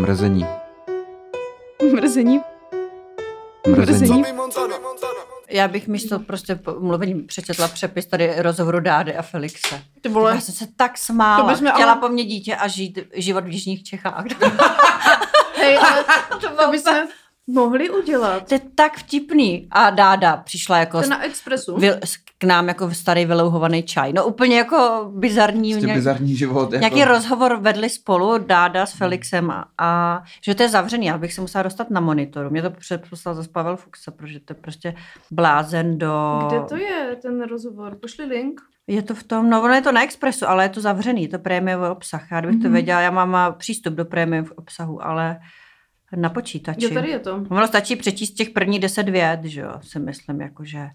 Mrzení. Mrzení. Mrzení. Já bych místo prostě po- mluvení přečetla přepis tady rozhovoru Dády a Felixe. Ty vole. Já jsem se tak smála. To bychom Chtěla ale- po mně dítě a žít život v Jižních Čechách. Hej, ale to, to bychom mohli udělat. to je tak vtipný. A Dáda přišla jako To na Expressu. vy, k nám jako starý vylouhovaný čaj. No úplně jako bizarní. Prostě nějak- bizarní život. Jako... Nějaký rozhovor vedli spolu Dáda s Felixem a, a že to je zavřený, já bych se musela dostat na monitoru. Mě to předposlal zase Pavel Fuchsa, protože to je prostě blázen do... Kde to je ten rozhovor? Pošli link. Je to v tom, no ono je to na Expressu, ale je to zavřený, je to prémiový obsah. Já kdybych to Mhm. věděla, já mám přístup do prémiového obsahu, ale na počítači. Jo, tady je to. Ono stačí přečíst těch prvních deset vět, že jo, si myslím, jakože...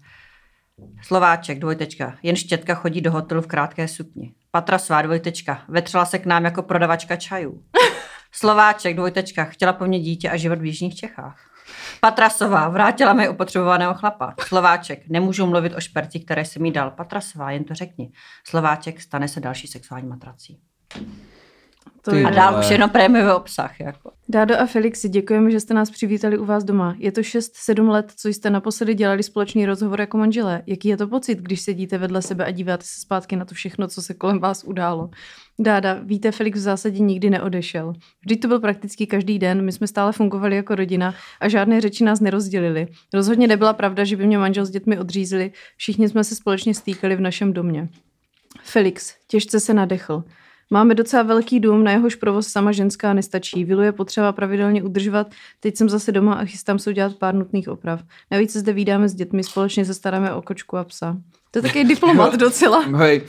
Slováček, dvojtečka. Jen štětka chodí do hotelu v krátké sukni. Patrasová, dvojtečka. Vetřela se k nám jako prodavačka čajů. Slováček, dvojtečka. Chtěla po mně dítě a život v Jižních Čechách. Patrasová, vrátila mi upotřebovaného chlapa. Slováček, nemůžu mluvit o šperci, které jsem mi dal. Patrasová, jen to řekni. Slováček, stane se další sexuální matrací. To Ty je. A dál Ale- už jenom prémiový obsah. Jako. Dádo a Felixi, děkujeme, že jste nás přivítali u vás doma. Je to 6-7 let, co jste naposledy dělali společný rozhovor jako manželé. Jaký je to pocit, když sedíte vedle sebe a díváte se zpátky na to všechno, co se kolem vás událo? Dáda, víte, Felix v zásadě nikdy neodešel. Vždyť to byl prakticky každý den, my jsme stále fungovali jako rodina a žádné řeči nás nerozdělily. Rozhodně nebyla pravda, že by mě manžel s dětmi odřízli, všichni jsme se společně stýkali v našem domě. Felix, těžce se nadechl. Máme docela velký dům, na jehož provoz sama ženská nestačí. Vilu je potřeba pravidelně udržovat. Teď jsem zase doma a chystám se udělat pár nutných oprav. Navíc se zde vídáme s dětmi, společně se staráme o kočku a psa. To je takový diplomat docela. Hej,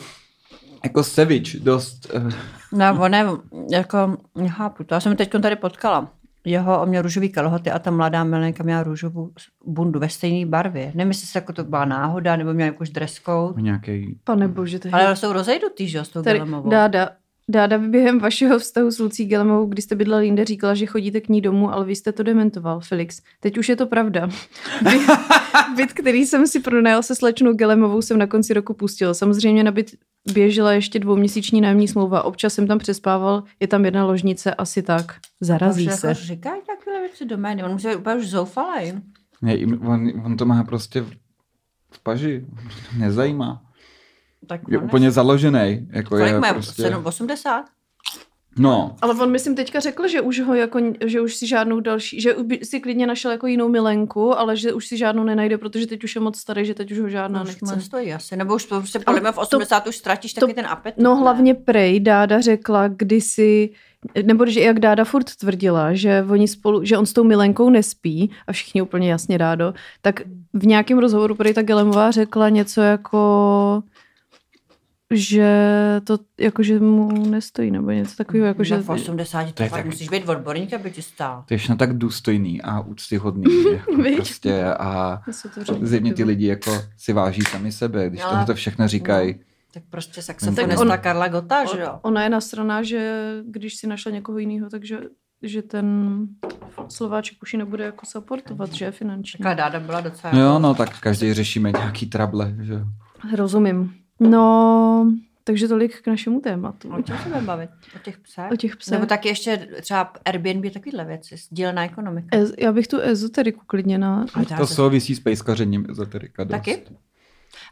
jako sevič, dost... Uh, No, on je, jako, nechápu to. Já jsem teď tady potkala. Jeho, on měl růžový kalhoty a ta mladá milenka měla růžovou bundu ve stejné barvě. Nevím, jestli se jako to byla náhoda, nebo měl jakož dress code. nějaký... Pane bože, to je... Ale jsou rozejdutý, že jo, s tou Tady, dáda, Dáda během vašeho vztahu s Lucí Gelemovou, kdy jste bydlel jinde, říkala, že chodíte k ní domů, ale vy jste to dementoval, Felix. Teď už je to pravda. Byt, byt který jsem si pronajal se slečnou Gelemovou, jsem na konci roku pustil. Samozřejmě na byt běžela ještě dvouměsíční nájemní smlouva. Občas jsem tam přespával, je tam jedna ložnice, asi tak. Zarazí Jako se. říkají takové věci do médií. On musí být úplně už zoufalý. Ne, on, on to má prostě v paži. Nezajímá. Tak Je úplně založený. Jako Kolik je má? prostě... 7, 80? No, Ale on myslím teďka řekl, že už ho jako, že už si žádnou další, že by si klidně našel jako jinou milenku, ale že už si žádnou nenajde, protože teď už je moc starý, že teď už ho žádná No, už nechce. moc stojí asi. Nebo už to prostě podle mě v 80 už ztratíš to- taky ten apetit. No ne? hlavně Prej Dáda řekla kdysi, nebo že jak Dáda furt tvrdila, že oni spolu, že on s tou milenkou nespí a všichni úplně jasně Dádo, tak v nějakém rozhovoru Prej ta Gelemová řekla něco jako že to jako, že mu nestojí, nebo něco takového, jako, že... No, v 80 to, je fakt tak- musíš být odborník, aby ti stál. to je všechno tak důstojný a úctyhodný. jako prostě a zjevně ty lidi jako si váží sami sebe, když Ale- tohle to všechno říkají. Tak prostě saxofonista on- on, Karla Gota, že jo? Ona je nasraná, že když si našla někoho jiného, takže že ten Slováček už ji nebude jako supportovat, že finančně. Taková dáda byla docela... No jo, jako- no tak každý řešíme nějaký trable, že jo. Rozumím. No, takže tolik k našemu tématu. O čem se budeme bavit? O těch psech? O těch psech. Nebo taky ještě třeba Airbnb, takovýhle věci, sdílená ekonomika. Ez, já bych tu ezoteriku klidně na... To souvisí s pejskařením ezoterika dost. Taky? To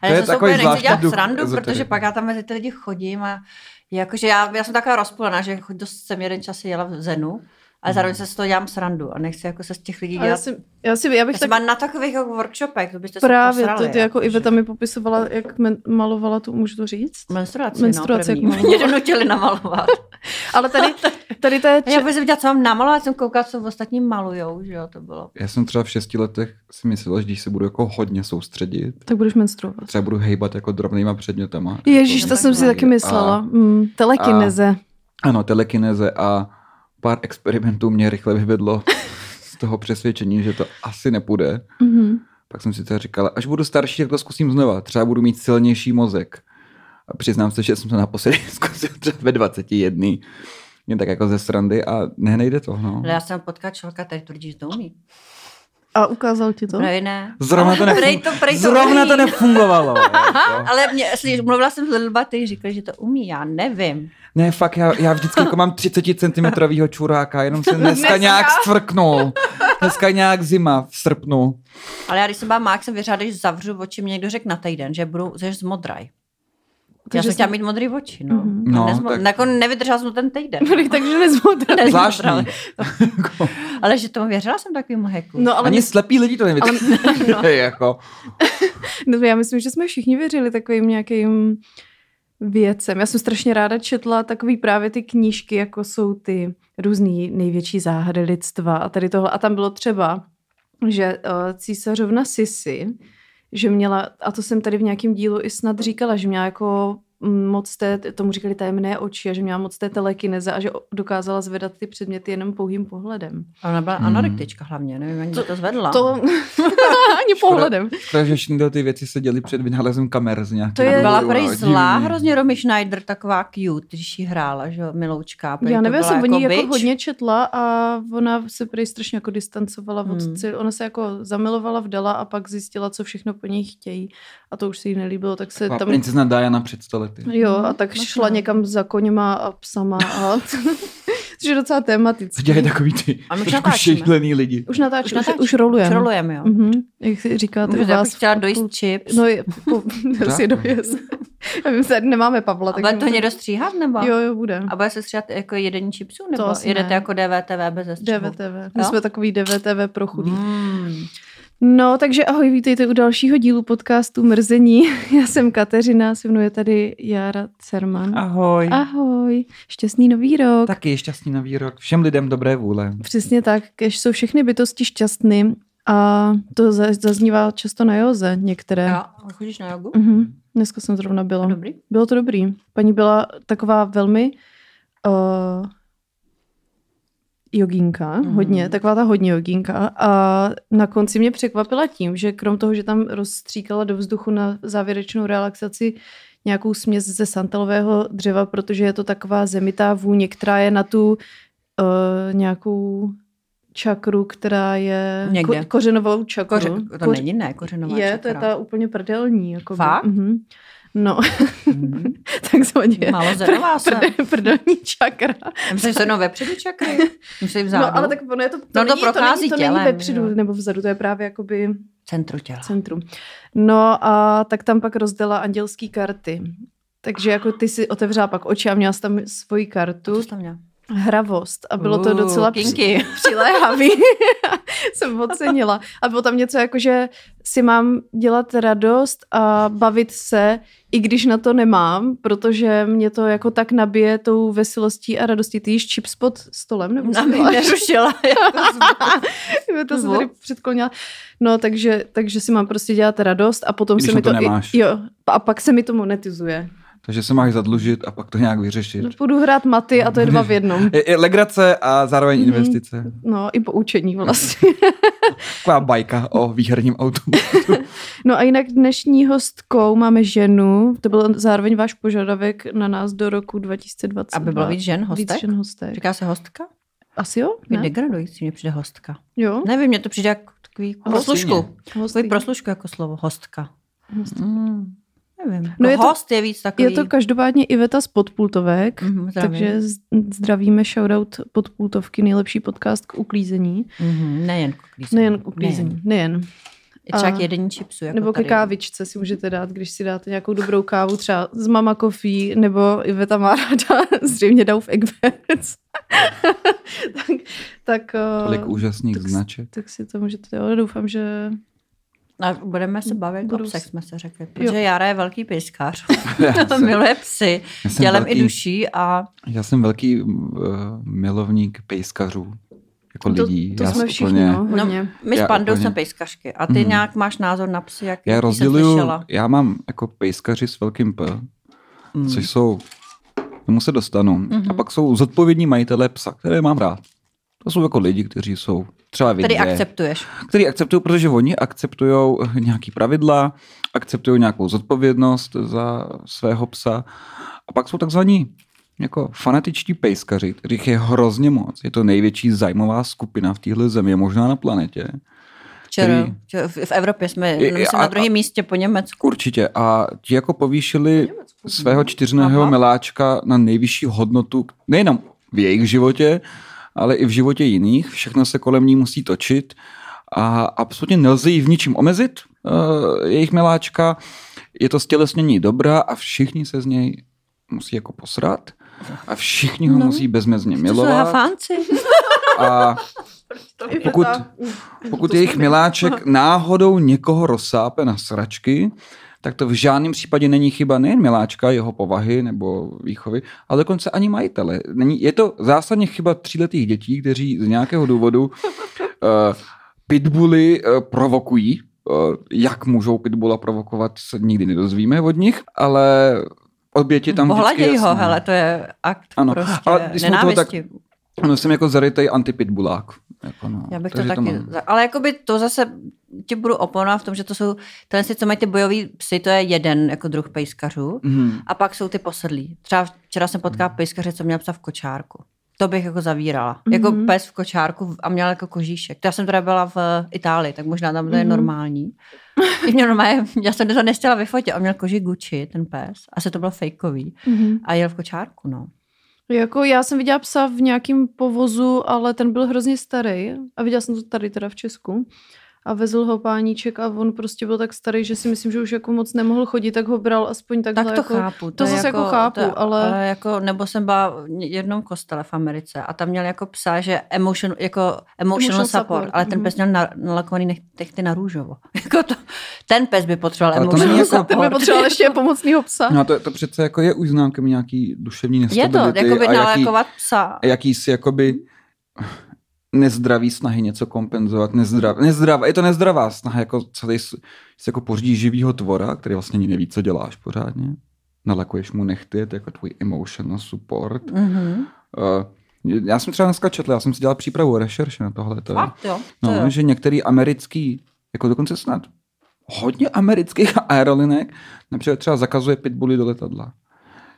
Ale je já se takový úplně nechci zvláštní dělat duch srandu, ezoteriky. protože pak já tam mezi ty lidi chodím a jakože já, já jsem taková rozpůlená, že dost jsem jeden čas jela v Zenu, ale zároveň se z toho dělám srandu a nechci jako se z těch lidí A já dělat. si, já si, já bych Já tak jsem na takových jako workshopech, to byste se právě, posrali, to, to jako že- Iveta mi popisovala, jak men, malovala tu, můžu to říct? Menstruaci, Menstruaci, no, jak první. Mě donutili namalovat. Ale tady, tady to je... A já bych si viděla, co mám namalovat, jsem koukala, co ostatní malujou, že jo, to bylo. Já jsem třeba v šesti letech si myslel, že když se budu jako hodně soustředit, Tak budeš menstruovat. třeba budu hejbat jako drobnýma předmětama. Ježíš, Jako- to jsem si taky myslela. A, Mm, telekineze. ano, telekineze a pár experimentů mě rychle vyvedlo z toho přesvědčení, že to asi nepůjde. Mhm. Pak jsem si teda říkala, až budu starší, tak to zkusím znova. Třeba budu mít silnější mozek. A přiznám se, že jsem to naposledy zkusil třeba ve 21. Jen tak jako ze srandy a ne, nejde to, no. Ale já jsem potkala člověka, který tvrdí, že to umí. A ukázal ti to? Prej ne. Zrovna to, Ale nefun- prej to, prej to Zrovna umí. to nefungovalo. jako. Ale mě, mluvila jsem s Lidlba, ty říkali, že to umí, já nevím. Ne, fakt, já, já vždycky jako mám 30 cm čuráka, jenom se dneska nějak stvrknul. Dneska nějak zima v srpnu. Ale já když jsem byla mák, jsem věřila, když zavřu oči, mě někdo řekl na týden, že budu, že zmodraj. Já Takže jsem chtěla mít modrý oči, no. Mhm. No, nezmo- tak- Jako nevydržela jsem ten týden. Takže nezmodrali. Ne. Zvláštní. Ale že tomu věřila jsem takovým heku. No ale Ani slepí lidi to nevidí. no. jako. No, já myslím, že jsme všichni věřili takovým nějakým věcem. Já jsem strašně ráda četla takový právě ty knížky, jako jsou ty různý největší záhady lidstva a tady tohle. A tam bylo třeba, že uh, císařovna Sisi, že měla, a to jsem tady v nějakém dílu i snad říkala, že měla jako moc té, tomu říkali tajemné oči a že měla moc té telekineze a že dokázala zvedat ty předměty jenom pouhým pohledem. A ona byla Hmm. anorektička hlavně, nevím, jak to, to zvedla. To ani pohledem. Takže všechny ty věci se děly před vynálezem kamer z nějakého To je- byla no, zlá, divný. hrozně Romy Schneider, taková cute, když ji hrála, že jo, miloučka. Já nevím, jsem o ní jako bitch. hodně četla a ona se prý strašně jako distancovala od Hmm. cel... Ona se jako zamilovala, vdala a pak zjistila, co všechno po něj chtějí a to už se jí nelíbilo, tak se Taková tam... Princezna Diana před stolety. Jo, a tak Možná. šla někam za koněma a psama a což je docela tematické. Dělají takový ty A my už trošku natáčíme. šejlený lidi. Už natáč, Už už, už, natáčíme. už rolujeme. Jo. Mhm, jak si říkáte Můžu, já vás. chtěla v dojíst chips. No, je, po, si dojez. Já vím, tady nemáme Pavla. a bude to někdo stříhat, nebo? Jo, jo, bude. A bude se stříhat jako jedení chipsů, nebo jedete ne. jako DVTV bez střihu? DVTV. My Jo? jsme takový DVTV pro chudý. Mm. No, takže ahoj, vítejte u dalšího dílu podcastu Mrzení. Já jsem Kateřina, se mnou je tady Jára Cerman. Ahoj. Ahoj, šťastný nový rok. Taky šťastný nový rok. Všem lidem dobré vůle. Přesně tak, kež jsou všechny bytosti šťastný a to za- zaznívá často na józe některé. A chodíš na jogu? Mhm. Dneska jsem zrovna byla. Dobrý. Bylo to dobrý. Paní byla taková velmi uh, jogínka, Mhm. hodně, taková ta hodně jogínka a na konci mě překvapila tím, že krom toho, že tam rozstříkala do vzduchu na závěrečnou relaxaci nějakou směs ze santalového dřeva, protože je to taková zemitá vůně, která je na tu uh, nějakou čakru, která je Někde. ko- kořenovou čakru. Koře, to Koř- není ne, kořenová je, to je čakra. ta úplně prdelní. Jako Fakt? Mhm. No, Mhm. takzvaně. Málo zenová jsem. Prde, prdelní čakra. Myslím, že se jenom vepředu čakry. Myslím vzadu. No, ale tak ono je to, to, No, to není, prochází to, není, to tělem, není vepředu jo. nebo vzadu, to je právě jakoby Centru těla. centrum. No a tak tam pak rozdala andělský karty. Takže jako ty si otevřela pak oči a měla jsi tam svoji To kartu, jsi tam měla? Hravost a bylo to Uh, docela při- kinky. přiléhavý. jsem ocenila. A bylo tam něco jako, že si mám dělat radost a bavit se, i když na to nemám, protože mě to jako tak nabije tou veselostí a radostí. Ty jíš chips pod stolem? Nebo Na si mě děláš? nerušila. Jako to se Zvuk? tady předklonila. No, takže, takže si mám prostě dělat radost a potom Když se mi to to... nemáš. I, jo, a pak se mi to monetizuje. Takže se máš zadlužit a pak to nějak vyřešit. No, Půjdu hrát maty a to je dva v jednom. Je, je legrace a zároveň Mhm. investice. No, i poučení vlastně. Taková bajka o výherním autobusu. No a jinak dnešní hostkou máme ženu. To byl zároveň váš požadavek na nás do roku 2020. Aby bylo víc žen Víc hostek? žen hostek. Říká se hostka? Asi jo? Je Ne? degradující, mně přijde hostka. Jo? Nevím, mně to přijde jako takový proslušku. Takový proslušku jako slovo hostka. Mm. Nevím. No No je je to- host je víc takový. Je to každopádně Iveta z Podpultovek, Mhm, zdravím. takže zdravíme shoutout Podpultovky, nejlepší podcast k uklízení. Mhm, nejen k uklízení. Nejen k uklízení, nejen. I třeba k jedení chipsu. Jako Nebo ke kávičce si můžete dát, když si dáte nějakou dobrou kávu, třeba z Mama Coffee, nebo Iveta má ráda zřejmě Dauf Egberts. tak, tak, eh, Tolik úžasných tak, značek. tak si to můžete, jo, doufám, že A budeme se bavit Budu o psech, jsme se řekli. Protože Jara je velký pejskař. Já jsem, Miluje psy. Tělem velký, i duší a Já jsem velký uh, milovník pejskařů. Jako to, lidí. to já jsme jsem všichni, úplně, no, hodně. my s Pandou úplně- jsme pejskařky. A ty Mhm. nějak máš názor na psy, jak Já rozděluju, slyšela? já mám jako pejskaři s velkým P, Mm. což jsou, k tomu se dostanu. Mhm. A pak jsou zodpovědní majitelé psa, které mám rád. To jsou jako lidi, kteří jsou třeba Tedy vidě, akceptuješ. který akceptují, protože oni akceptují nějaký pravidla, akceptují nějakou zodpovědnost za svého psa. A pak jsou takzvaní jako fanatičtí pejskaři, kterých je hrozně moc. Je to největší zájmová skupina v téhle zemi, možná na planetě, který- v Evropě jsme Je- a- na druhém místě po Německu. Určitě. A ti jako povýšili svého čtyřného Aha. miláčka na nejvyšší hodnotu, nejenom v jejich životě, ale i v životě jiných. Všechno se kolem ní musí točit a absolutně nelze ji v ničím omezit, uh, jejich miláčka. Je to stělesnění dobra a všichni se z něj musí jako posrat a všichni ho No. musí bezmezně To jsou milovat. hafánci. A pokud, pokud jejich miláček náhodou někoho rozsápe na sračky, tak to v žádném případě není chyba nejen miláčka, jeho povahy nebo výchovy, ale dokonce ani majitele. Není, je to zásadně chyba tříletých dětí, kteří z nějakého důvodu uh, pitbully uh, provokují. Uh, jak můžou pitbulla provokovat, se nikdy nedozvíme od nich, ale oběti tam vždycky Pohladěj ho, hele, to je akt Ano, prostě ale když u toho, tak- nenávisti. No, jsem jako zarytej antipitbulák. Jako no. Já bych to Takže taky, mám. za- ale jakoby to zase ti budu oponovat v tom, že to jsou, tyhle, si, co mají ty bojový psy, to je jeden jako druh pejskařů. Mhm. A pak jsou ty posedlí. Třeba včera jsem potkala pejskaře, co měl psa v kočárku. To bych jako zavírala. Mm-hmm. Jako pes v kočárku a měl jako kožíšek. Já jsem teda byla v Itálii, tak možná tam to je Mhm. normální. I měl normálně, já jsem to nechtěla vyfotit, a měl koži Gucci, ten pes. Asi to bylo fejkový. Mhm. A jel v kočárku, no. Jako já jsem viděla psa v nějakém povozu, ale ten byl hrozně starý. A viděla jsem to tady teda v Česku a vezl ho páníček a on prostě byl tak starý, že si myslím, že už jako moc nemohl chodit, tak ho bral aspoň takhle Tak to jako... chápu. to je zase jako chápu, to, ale- ale jako, nebo jsem byla v jednom kostele v Americe a tam měl jako psa, že emotion, jako emotional, Emotional support, support, ale ten mhm. pes měl na, nalakovaný nech- nechty na růžovo. jako to, ten pes by potřeboval Ale to emotional není jako- support. Ten by potřeboval ještě pomocného psa. No a to, to přece jako je už známkem nějaký duševní je to, nestability jako by a jaký, nalakovat psa. jakýsi jakoby nezdravý snahy něco kompenzovat, nezdrav, nezdrav, je to nezdravá snaha, jako celý s- si jako pořídí živýho tvora, který vlastně ani neví, co děláš pořádně. Nalakuješ mu nechty, je to jako tvůj emotional support. Mhm. Uh, já jsem třeba dneska četl, já jsem si dělal přípravu rešerše na tohle. Fakt, jo. To No, jo. že některý americký, jako dokonce snad hodně amerických aerolinek, například třeba zakazuje pitbully do letadla.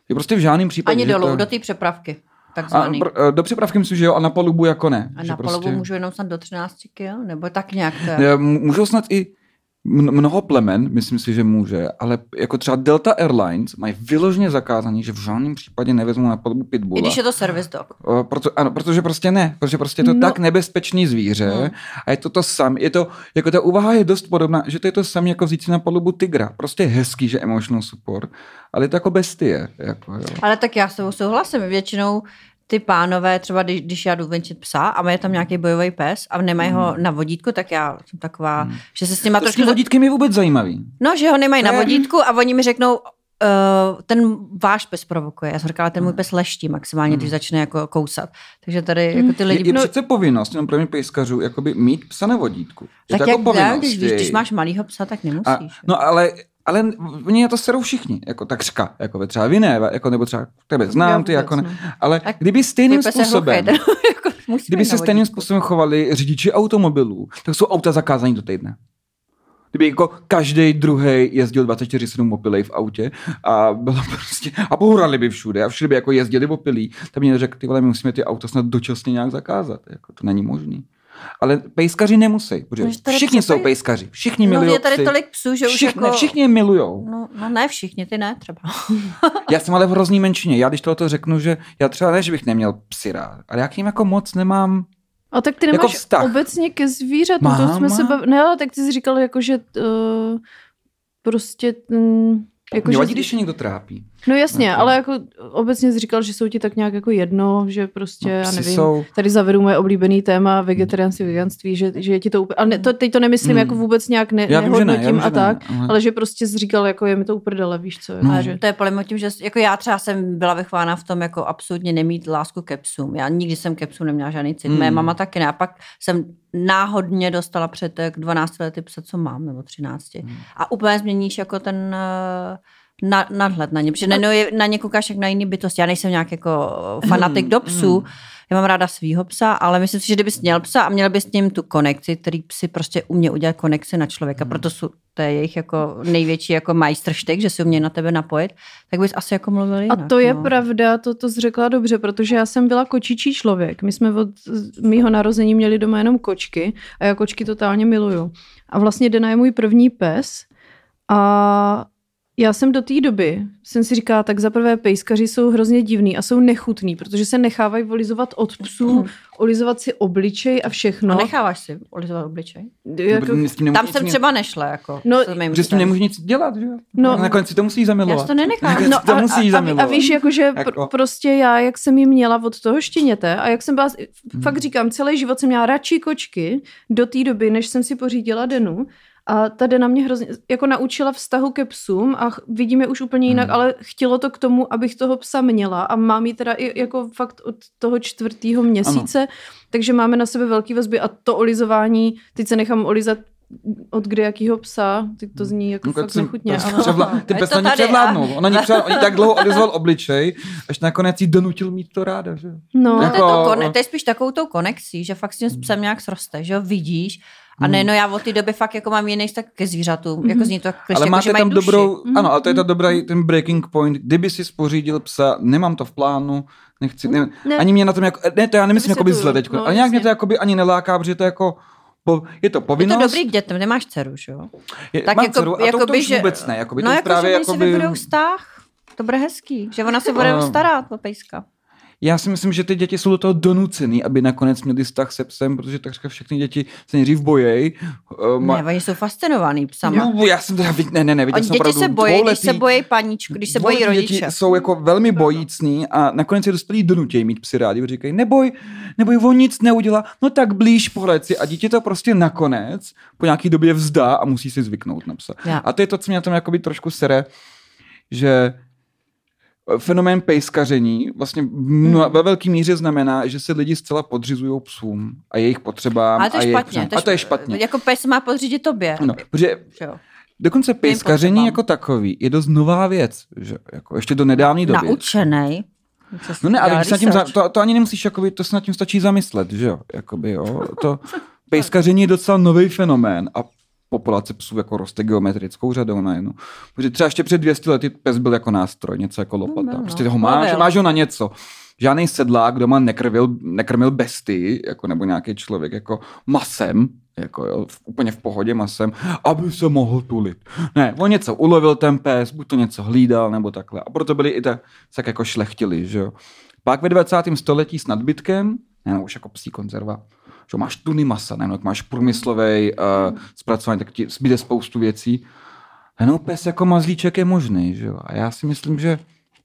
Je prostě v žádném případě. Ani dolů, to... do té přepravky. A, Takzvaný. pr- eh, do přepravky myslím, že jo, a na palubu jako ne. A na prostě... polovu můžu jenom snad do 13 kg, nebo tak nějak to je. Ne, m- Můžou snad i mnoho plemen, myslím si, že může, ale jako třeba Delta Airlines mají vyloženě zakázaný, že v žádném případě nevezmou na palubu I pitbulla. když je to service dog. O, Proto, ano, protože prostě ne, protože prostě je to No. no. tak nebezpečný zvíře Hmm. a je to to sam, je to, jako ta úvaha je dost podobná, že to je to samé jako vzít si na palubu tygra. Prostě je hezký, že emotional support, ale je to jako bestie. Jako, jo. Ale tak já s tebou souhlasím. Většinou ty pánové, třeba když, když já jdu venčit psa a je tam nějaký bojový pes a nemají ho na vodítku, tak já jsem taková, že se s nima To trošku... tím vodítkem je vůbec zajímavý. No, že ho nemají To na je- vodítku a oni mi řeknou, uh, ten váš pes provokuje. Já jsem říkala, ten můj pes leští maximálně, když začne jako kousat. Takže tady jako ty Je, lidi... je přece povinnost, jenom pro mě pejskařů, jakoby mít psa na vodítku. Je tak to jak jako dál, povinnost. když, víš, když máš malýho psa, tak nemusíš. A, jo. no ale, ale oni na to serou všichni, jako takřka, jako třeba vy ne, jako, nebo třeba tebe znám, ty jako ne. vůbec Ale Tak kdyby stejným způsobem, hluchý, ten jako kdyby se stejným způsobem chovali řidiči automobilů, tak jsou auta zakázaní do týdne. Kdyby jako každý druhý jezdil 24-7 opilej v autě a bylo prostě, a pohrali by všude a všude by jako jezdili opilí, tak mě řekl, ty vole, my musíme ty auta snad dočasně nějak zakázat. Jako, to není možný. Ale pejskaři nemusí, protože No, že tady všichni jsou pejskaři. Všichni No, milují je tady psy. tolik psů, že už všichni, jako... všichni je milujou. No, no ne všichni, ty ne třeba. Já jsem ale v hrozný menšině. Já když tohoto řeknu, že já třeba ne, že bych neměl psy rád, ale já k ním jako moc nemám. A tak ty Jako nemáš vztah. obecně ke zvířatům, to Mám, jsme se bavili, ne, ale tak ty jsi říkal, jako, že uh, prostě, mm, jako, Mě že, vadí, když je někdo trápí. No jasně, Jako- ale jako obecně jsi říkal, že jsou ti tak nějak jako jedno, že prostě, No, já nevím, jsou- tady zavedu moje oblíbený téma vegetariánství, veganství, že, že je ti to úplně, ale ne, to, teď to nemyslím Hmm. jako vůbec nějak ne, Já že ne, já nehodnotím vím, a ne, tak, ale- ale že prostě jsi říkal, jako je mi to uprdele, víš co, No. jako, Ale že, to je problém tím, že jako já třeba jsem byla vychována v tom jako absolutně nemít lásku ke psům. Já nikdy jsem ke psům neměla žádný cit. Hmm. Mé mama taky ne. A pak jsem náhodně dostala před tak 12 lety psa, co mám, nebo 13. Hmm. A úplně změníš jako ten uh, na, nadhled na ně, protože na, na ně koukáš jak na jiný bytost. Já nejsem nějak jako fanatik do psů, já mám ráda svýho psa, ale myslím si, že kdybys měl psa a měl bys s ním tu konekci, který psi prostě umě udělat konekci na člověka, hmm. proto jsou, to je jejich jako největší jako majstrštyk, že si umějí na tebe napojit, tak bys asi jako mluvil jinak. A to je no. pravda, to, to jsi řekla dobře, protože já jsem byla kočičí člověk. My jsme od mýho narození měli doma jenom kočky a já kočky totálně miluju. A vlastně Dena je můj první pes a já jsem do té doby, jsem si říkala, tak za prvé pejskaři jsou hrozně divní a jsou nechutní, protože se nechávají volizovat od psů, mhm. olizovat si obličej a všechno. A necháváš si olizovat obličej? Jako, Tam jsem třeba nešla, jako. No, že s tím nemůžeš nic dělat, že? No, nakonec si to musí zamilovat. Já to nenechám. No, to a, musí a, a, a, víš, jakože jako. Pr- prostě já, jak jsem ji měla od toho štěněte a jak jsem byla, hmm. fakt říkám, celý život jsem měla radši kočky do té doby, než jsem si pořídila Denu, a ta na mě hrozně, jako naučila vztahu ke psům a vidím je už úplně jinak, hmm. ale chtělo to k tomu, abych toho psa měla a mám ji teda i jako fakt od toho čtvrtého měsíce, ano. takže máme na sebe velký vazby a to olizování, teď se nechám olizat od kdy jakýho psa, ty to zní jako no, fakt nechutně. Ale... Převla... Ty pes na ně převládnou. Ona ní převládnou. Oni tak dlouho olizoval obličej, až nakonec jí donutil mít to ráda. Že? No. Jako... To, je to, kone... to je spíš takovou tou konexí, že fakt s tím psem nějak sroste, že ho vidíš a ne, hmm. no já od té doby fakt jako mám jiný vztah ke zvířatům. Mm-hmm. Jako zní to kliště, Ale jako, máte že tam duši. dobrou, mm-hmm. ano, ale to je to dobrý ten breaking point. Kdyby si spořídil psa, nemám to v plánu, nechci, ne, ne. ani mě na tom jako, ne, to já nemyslím jako by zle teďko, no, ale nějak mě to jako by ani neláká, protože to je jako, po, je to povinnost. Je to dobrý k dětem, nemáš dceru, že jo? Je, tak mám jako, dceru, a jako to, to by, už vůbec ne. Jako by no to jako, právě, že jako si vybudou vztah, to bude hezký, že ona se bude starat o pejska. Já si myslím, že ty děti jsou do toho donucený, aby nakonec měli vztah se psem, protože takřka všechny děti se nejdřív bojejí. Uh, ne, oni jsou fascinovaný psama. No, já jsem teda, ne, ne, ne, viděl jsem děti se bojí, když se bojí paníčku, když se bojí rodiče. Děti jsou jako velmi bojícní a nakonec je dospělí donutějí mít psy rádi, říkají, neboj, neboj, on nic neudělá, no tak blíž pohled si a dítě to prostě nakonec po nějaký době vzdá a musí si zvyknout na psa. Já. A to je to, co mě na tom jakoby trošku sere, že fenomén pejskaření vlastně hmm. ve velké míře znamená, že se lidi zcela podřizují psům a jejich potřebám. A to je a špatně. To a to je špatně. Jako pes má podřídit tobě. No, protože dokonce pejskaření jako takový je dost nová věc. Že? Jako ještě do nedávné doby. Naučenej. No ne, ale tím, to, to, ani nemusíš, jakoby, to se nad tím stačí zamyslet, že jo? Jakoby, jo? To, pejskaření je docela nový fenomén a populace psů jako roste geometrickou řadou najednou. Protože třeba ještě před 200 lety pes byl jako nástroj, něco jako lopata. No, no, prostě ho máš, máš ho na něco. Žádný sedlák doma nekrvil, nekrmil besty, jako nebo nějaký člověk jako masem, jako jo, v, úplně v pohodě masem, aby se mohl tulit. Ne, on něco ulovil ten pes, buď to něco hlídal, nebo takhle. A proto byli i tak, tak jako šlechtili, že jo. Pak ve 20. století s nadbytkem, ne, no, už jako psí konzerva, že máš tuny masa, ne, jak máš průmyslový uh, zpracování, tak ti zbyde spoustu věcí. Jenom pes jako mazlíček je možný, že jo. A já si myslím, že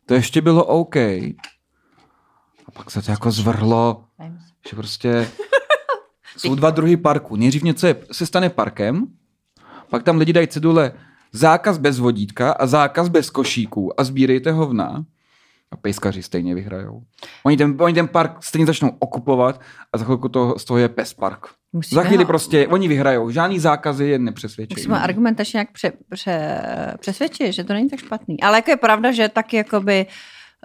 to ještě bylo OK. A pak se to jako zvrhlo, že prostě jsou dva druhy parku. Nejdřív něco je, se stane parkem, pak tam lidi dají cedule zákaz bez vodítka a zákaz bez košíků a sbírejte hovna a pejskaři stejně vyhrajou. Oni ten, oni ten park stejně začnou okupovat a za chvilku to, z toho je pes park. Musíme za chvíli ho... prostě oni vyhrajou. Žádný zákazy je nepřesvědčí. Musíme argumentačně nějak pře, pře, přesvědčit, že to není tak špatný. Ale jako je pravda, že taky jakoby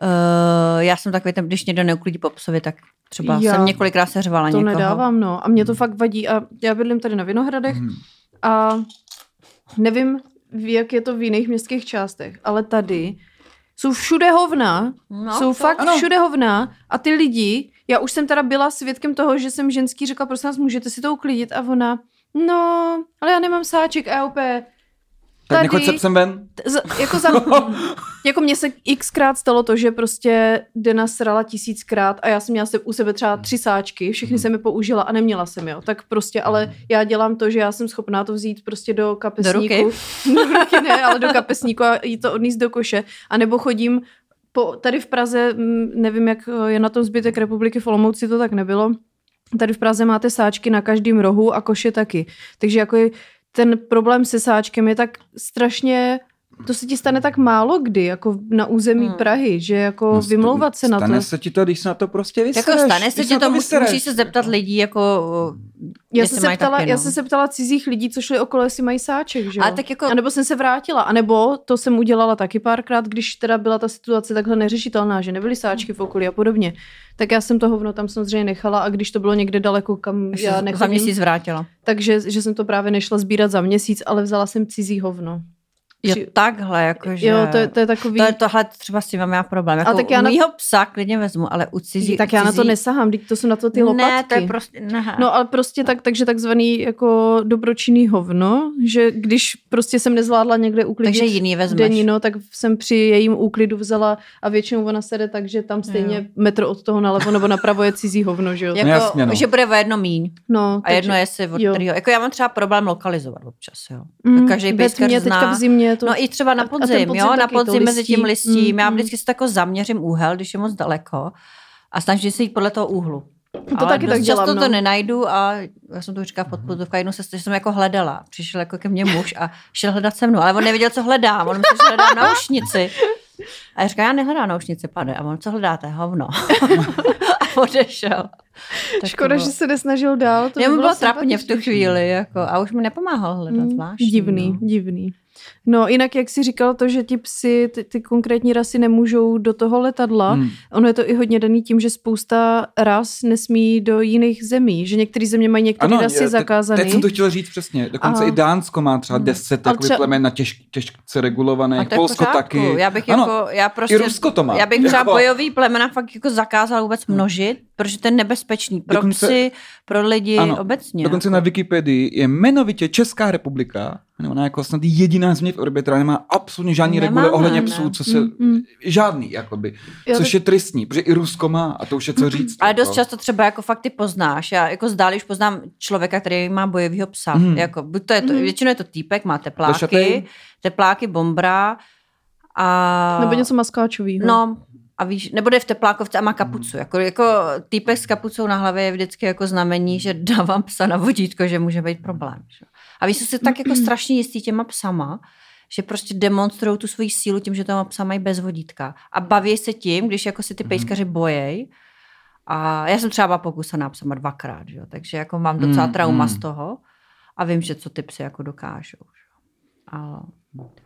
Uh, já jsem takový ten, když někdo neuklidí po psovi, tak třeba já jsem několikrát seřvala to někoho. To nedávám, no. A mě to fakt vadí. A já bydlím tady na Vinohradech hmm. a nevím, jak je to v jiných městských částech, ale tady jsou všude hovna, no, jsou to, fakt ano. všude hovna. A ty lidi, já už jsem teda byla svědkem toho, že jsem ženský řekla, prosím vás, můžete si to uklidit? A ona, no, ale já nemám sáček. A já úplně, tak nechoď se psem ven. Z, jako, za, jako mně se xkrát stalo to, že prostě Dena srala tisíckrát a já jsem měla se, u sebe třeba tři sáčky, všechny hmm. jsem mi použila a neměla jsem jo. Tak prostě, ale hmm. já dělám to, že já jsem schopná to vzít prostě do kapesníku. Do ruky? do ruky ne, ale do kapesníku a jít to odníst do koše. A nebo chodím po, tady v Praze, nevím, jak je na tom zbytek republiky, v Olomouci to tak nebylo, Tady v Praze máte sáčky na každém rohu a koše taky. Takže jako je, ten problém se sáčkem je tak strašně to se ti stane tak málo kdy, jako na území Hmm. Prahy, že jako No, vymlouvat se na to. Stane se ti to, když se na to prostě vysereš. Jako stane se ti to, musí, musíš se zeptat lidí, jako Já jsem, se ptala, taky, já no. jsem se ptala cizích lidí, co šli okolo, jestli mají sáček, že jo? Ale tak jako- A nebo jsem se vrátila, a nebo to jsem udělala taky párkrát, když teda byla ta situace takhle neřešitelná, že nebyly sáčky v okolí a podobně. Tak já jsem to hovno tam samozřejmě nechala a když to bylo někde daleko, kam Až já se za nechodím, měsíc vrátila. takže že jsem to právě nešla sbírat za měsíc, ale vzala jsem cizí hovno. Jo, Při- takhle, jakože... Jo, to je, to je takový... to je tohle třeba s tím mám já problém. Jako Ale tak já u na- mýho psa klidně vezmu, ale u cizí... tak já na to cizí... nesahám, teď to jsou na to ty lopatky. Ne, to je prostě... Ne. No ale prostě tak, takže takzvaný jako dobročinný hovno, že když prostě jsem nezvládla někde uklidit Takže jiný vezmeš. denino, tak jsem při jejím úklidu vzala a většinou ona sede tak, že tam stejně Jo. metr od toho nalevo nebo napravo je cizí hovno, že jo? Jako, jasně, no. že bude o jedno míň. No, A jedno jestli od jo. Jako já mám třeba problém lokalizovat občas, jo. Mm, Každý pejskař teďka zná. v zimě to... No i třeba na podzim, podzim jo, na taky, podzim mezi tím listí. listím. Mm, Já mm. vždycky si tako zaměřím úhel, když je moc daleko a snažím se jít podle toho úhlu. To taky dost tak dělám, často no. to nenajdu a já jsem to říkala pod podpovka, jednou se že jsem jako hledala. Přišel jako ke mně muž a šel hledat se mnou, ale on nevěděl, co hledám. On myslel, že hledám naušnici. A já říkám, já nehledám naušnici, pane. A on, co hledáte? Hovno. a odešel. Tak Škoda, to že se nesnažil dál. To by Jemu bylo sympatičnější. trapně v tu chvíli, jako, a už mi nepomáhal hledat Mm, zvláštní. Divný, No. divný. No jinak, jak jsi říkal to, že ti psi, ty, ty konkrétní rasy nemůžou do toho letadla, Hmm. ono je to i hodně daný tím, že spousta ras nesmí do jiných zemí, že některé země mají některé Ano, rasy te- zakázané. teď jsem to chtěl říct přesně. Dokonce Aha. i Dánsko má třeba Hmm. 10 Ale takových třeba- plemen na těž, těžce v Polsko pořádku. taky. Já bych ano, jako, já prostě, i Rusko to má. Já bych třeba Jako- bojový plemena fakt jako zakázal vůbec množit, protože to je nebezpečný pro Dokonce- psy, pro lidi Ano, obecně. Dokonce na Wikipedii je jmenovitě Česká republika, ona jako snad jediná země v Evropě, která nemá absolutně žádný Nemáme, regule ohledně ne. psů, co se, Mm, mm. žádný, jakoby, Já což tak- je tristní, protože i Rusko má a to už je co říct. Ale jako. dost často třeba jako fakt ty poznáš. Já jako zdáli už poznám člověka, který má bojovýho psa. Mhm. Jako, buď to je to, Mhm. většinou je to týpek, má tepláky, tepláky, bombra a... Nebo něco maskáčového. No, a víš, nebo jde v teplákovce a má kapucu. Jako, jako týpek s kapucou na hlavě je vždycky jako znamení, že dávám psa na vodítko, že může být problém. Že? A víš, jsou si tak jako strašně jistý těma psama, že prostě demonstrují tu svoji sílu tím, že toho psa mají bez vodítka. A baví se tím, když jako si ty pejskaři bojej. A já jsem třeba pokusaná psama dvakrát, že? jo, takže jako mám docela Mm, trauma mm. z toho a vím, že co ty psy jako dokážou. Ale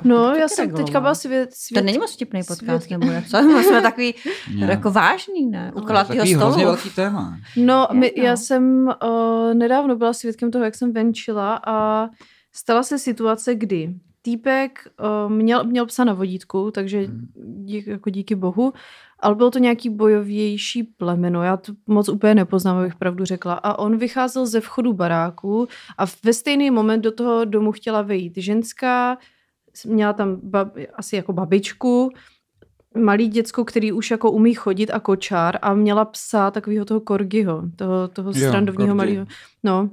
No, já jsem regulovat. teďka byla svět, svět... To není moc vtipný podcast, svět- nebo jak co? My jsme takový jako vážný, ne? U To je kulatýho takový stolu. hrozně velký téma. No, my, no. já jsem uh, nedávno byla svědkem toho, jak jsem venčila a stala se situace, kdy týpek uh, měl, měl psa na vodítku, takže dík, jako díky bohu, ale bylo to nějaký bojovější plemeno, já to moc úplně nepoznám, abych pravdu řekla. A on vycházel ze vchodu baráku a ve stejný moment do toho domu chtěla vejít ženská, měla tam bab, asi jako babičku, malý děcko, který už jako umí chodit a kočár a měla psa takového toho korgiho, toho, toho korgi. malého. No.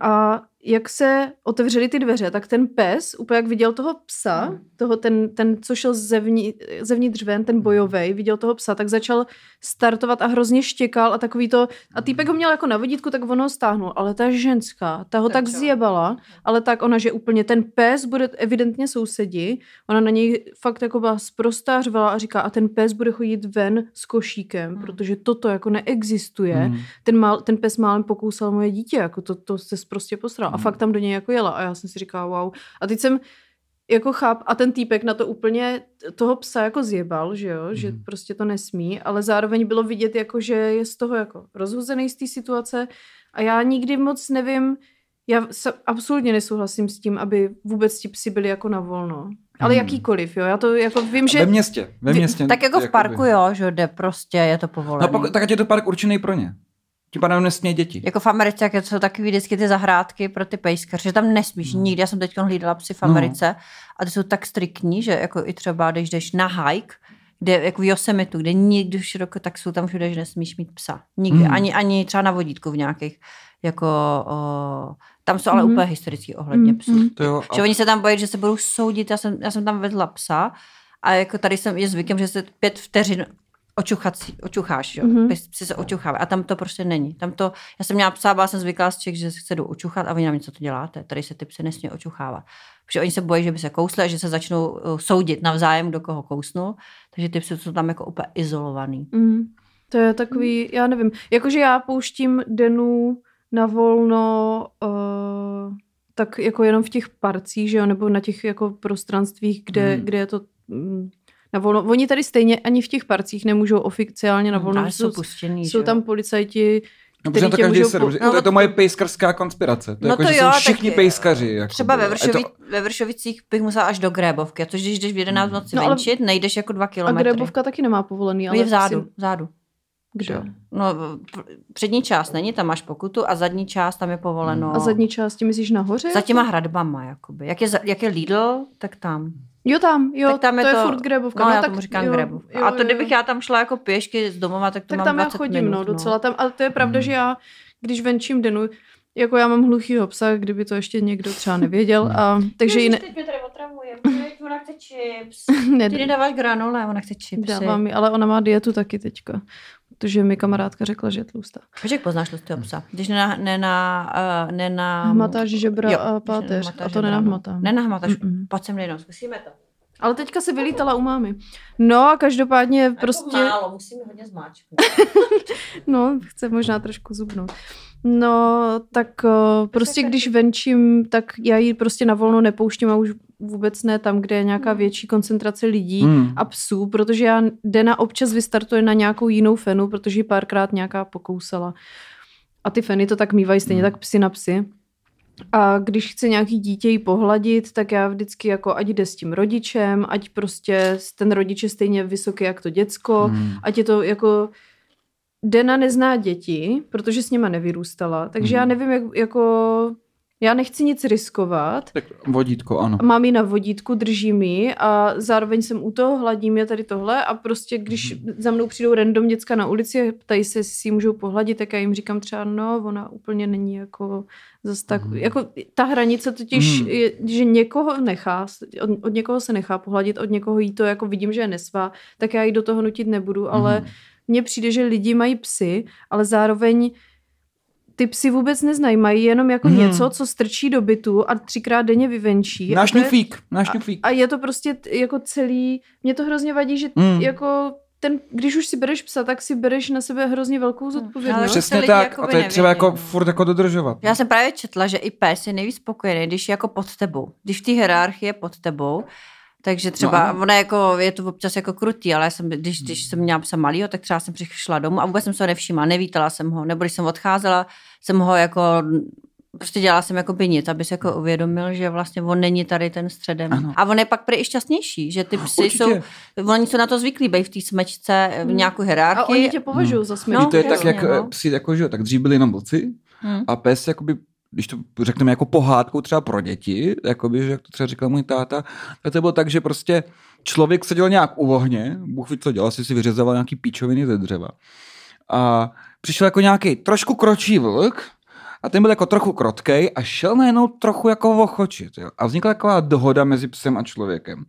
A jak se otevřely ty dveře, tak ten pes, úplně jak viděl toho psa, toho ten, ten co šel zevni, zevnitř ven, ten bojovej, viděl toho psa, tak začal startovat a hrozně štěkal a takový to, a týpek ho měl jako na vodítku, tak ono ho stáhnul, ale ta ženská, ta ho tak, Tak čo? zjebala, ale tak ona, že úplně ten pes bude evidentně sousedí, ona na něj fakt jako byla sprostá řvala a říká, a ten pes bude chodit ven s košíkem, protože toto jako neexistuje. Hmm. Ten, mal, ten pes málem pokousal moje dítě, jako to, to se prostě posral. A fakt tam do něj jako jela. A já jsem si říkala, wow. A teď jsem jako cháp, a ten týpek na to úplně toho psa jako zjebal, že jo, že Mhm. prostě to nesmí, ale zároveň bylo vidět jako, že je z toho jako rozhozený z té situace a já nikdy moc nevím, já se absolutně nesouhlasím s tím, aby vůbec ti psi byli jako na volno. Ale Hmm. jakýkoliv, jo, já to jako vím, že... Ve městě, ve Vy- městě. Tak jako v jakoby. parku, jo, že jde prostě, je to povolené. No pak, tak ať je to park určený pro ně. Tím pádem nesmějí děti. Jako v Americe, jak jsou takový vždycky ty zahrádky pro ty pejskaře, že tam nesmíš No. nikdy. Já jsem teď hlídala psy v No. Americe a ty jsou tak striktní, že jako i třeba, když jdeš na hike, kde jako v Yosemitu, kde nikdy široko, tak jsou tam všude, že nesmíš mít psa. Nikdy. Mm. Ani, ani třeba na vodítku v nějakých, jako, o, tam jsou ale Mhm. úplně historický ohledně Mm, psů. mm. To jo, a- Že oni se tam bojí, že se budou soudit. Já jsem, já jsem tam vedla psa a jako tady jsem, je zvykem, že se pět vteřin očuchací, očucháš, jo. Mhm. Mm-hmm. Psi se očuchávají. A tam to prostě není. Tam to, já jsem měla psa, byla jsem zvyklá z Čech, že se chce jdu očuchat a oni na mě, co to děláte. Tady se ty psy nesmí očuchávat. Protože oni se bojí, že by se kousli a že se začnou uh, soudit navzájem, kdo koho kousnul. Takže ty psy jsou tam jako úplně izolovaný. Mm. To je takový, já nevím, jakože já pouštím Denu na volno uh, tak jako jenom v těch parcích, že jo, nebo na těch jako prostranstvích, kde, Hmm. kde je to mm, na volno. Oni tady stejně ani v těch parcích nemůžou oficiálně na volno, Ale jsou, jsou puštěný, jsou že tam policajti, No, protože to každý můžou... seru, po- no, to je to moje pejskarská konspirace. To je No jako, to že jo, jsou tak všichni je- pejskaři. Jako Třeba ve, A Vršovi, to, ve Vršovicích bych musela až do Grébovky. A to, když jdeš v 11 v noci No, no, ale- venčit, nejdeš jako dva A kilometry. Grebovka taky nemá povolený, No ale je vzadu, asi- vzadu. Kde? No, přední část není, tam máš pokutu a zadní část tam je povoleno. A zadní části myslíš nahoře? Za těma hradbama, jakoby. Jak je, jak je Lidl, tak tam. Jo, tam, jo, tak tam to, je furt Grebovka. No, já tak, tomu říkám jo, Grebovka. jo, a to, jo, kdybych jo. já tam šla jako pěšky z domova, tak to tak mám tam já 20 chodím, minut, no, docela tam, ale to je pravda, Hmm. že já, když venčím denu, jako já mám hluchýho psa, kdyby to ještě někdo třeba nevěděl, a, takže ji ne, Teď mě tady otravuje, ona chce chips. ne, Ty nedáváš granule, ona chce chipsy. dávám mi, ale ona má dietu taky teďka, protože mi kamarádka řekla, že je tlustá. Víš, jak poznáš tlustého psa? Když nena, nena, uh, nena... Hmatáš žebra Jo, a páteř a to žebra, no. nenahmatám. Nenahmatáš. Mm-mm. Pojď sem jednou, zkusíme to. Ale teďka se vylítala u mámy. No a každopádně prostě... Jako málo, musíme hodně zmáčknout. No, chce možná trošku zubnout. No, tak uh, prostě když venčím, tak já ji prostě na volno nepouštím a už vůbec ne tam, kde je nějaká větší koncentrace lidí Hmm. a psů, protože já Dena občas vystartuje na nějakou jinou fenu, protože ji párkrát nějaká pokousala. A ty feny to tak mývají stejně tak psy na psy. A když chce nějaký dítě jí pohladit, tak já vždycky jako ať jde s tím rodičem, ať prostě ten rodič je stejně vysoký jak to děcko, Hmm. ať je to jako Dena nezná děti, protože s nima nevyrůstala, takže já Mhm. nevím, jak, jako já nechci nic riskovat. Tak vodítko, ano. Mám ji na vodítku, držím ji a zároveň jsem u toho, hladím je tady tohle a prostě když Mhm. za mnou přijdou random děcka na ulici a ptají se, jestli si ji můžou pohladit, tak já jim říkám třeba, no, ona úplně není jako zase tak, Mhm. jako ta hranice totiž Mhm. je, že někoho nechá, od, od někoho se nechá pohladit, od někoho jí to jako vidím, že je nesvá, tak já ji do toho nutit nebudu, ale Mhm. mně přijde, že lidi mají psy, ale zároveň ty psy vůbec neznají, mají jenom jako Hmm. něco, co strčí do bytu a třikrát denně vyvenčí. Náš a, ňufík, náš ňufík. a je to prostě jako celý, mě to hrozně vadí, že Hmm. jako ten, když už si bereš psa, tak si bereš na sebe hrozně velkou ale zodpovědnost. Přes- Přesně tak. jakoby A to je třeba jako no. furt jako dodržovat. Já jsem právě četla, že i pes je nejvíc spokojený, když je jako pod tebou. Když v té hierarchii je pod tebou, takže třeba, No, no, ona jako, je to občas jako krutý, ale já jsem, když, když jsem měla psa malýho, tak třeba jsem přišla domů a vůbec jsem se ho nevšimla, nevítala jsem ho, nebo když jsem odcházela, jsem ho jako, prostě dělala jsem jako by nic, aby se jako uvědomil, že vlastně on není tady ten středem. Ano. A on je pak prý i šťastnější, že ty psy Určitě. jsou, oni jsou na to zvyklí, být v té smečce, v Hmm. nějakou a hierarchii. oni tě považují za No, směšný. to je jasně, tak, jak no. no. psi, jako, že jo, tak dřív byli jenom vlci Hmm. a pes, jakoby, když to řekneme jako pohádkou třeba pro děti, jakoby, že jak to třeba říkal můj táta, tak to bylo tak, že prostě člověk seděl nějak u ohně, Bůh ví, co dělal, si si vyřezoval nějaký píčoviny ze dřeva. A přišel jako nějaký trošku kročí vlk a ten byl jako trochu krotkej a šel najednou trochu jako vochočit. Jo? A vznikla taková dohoda mezi psem a člověkem.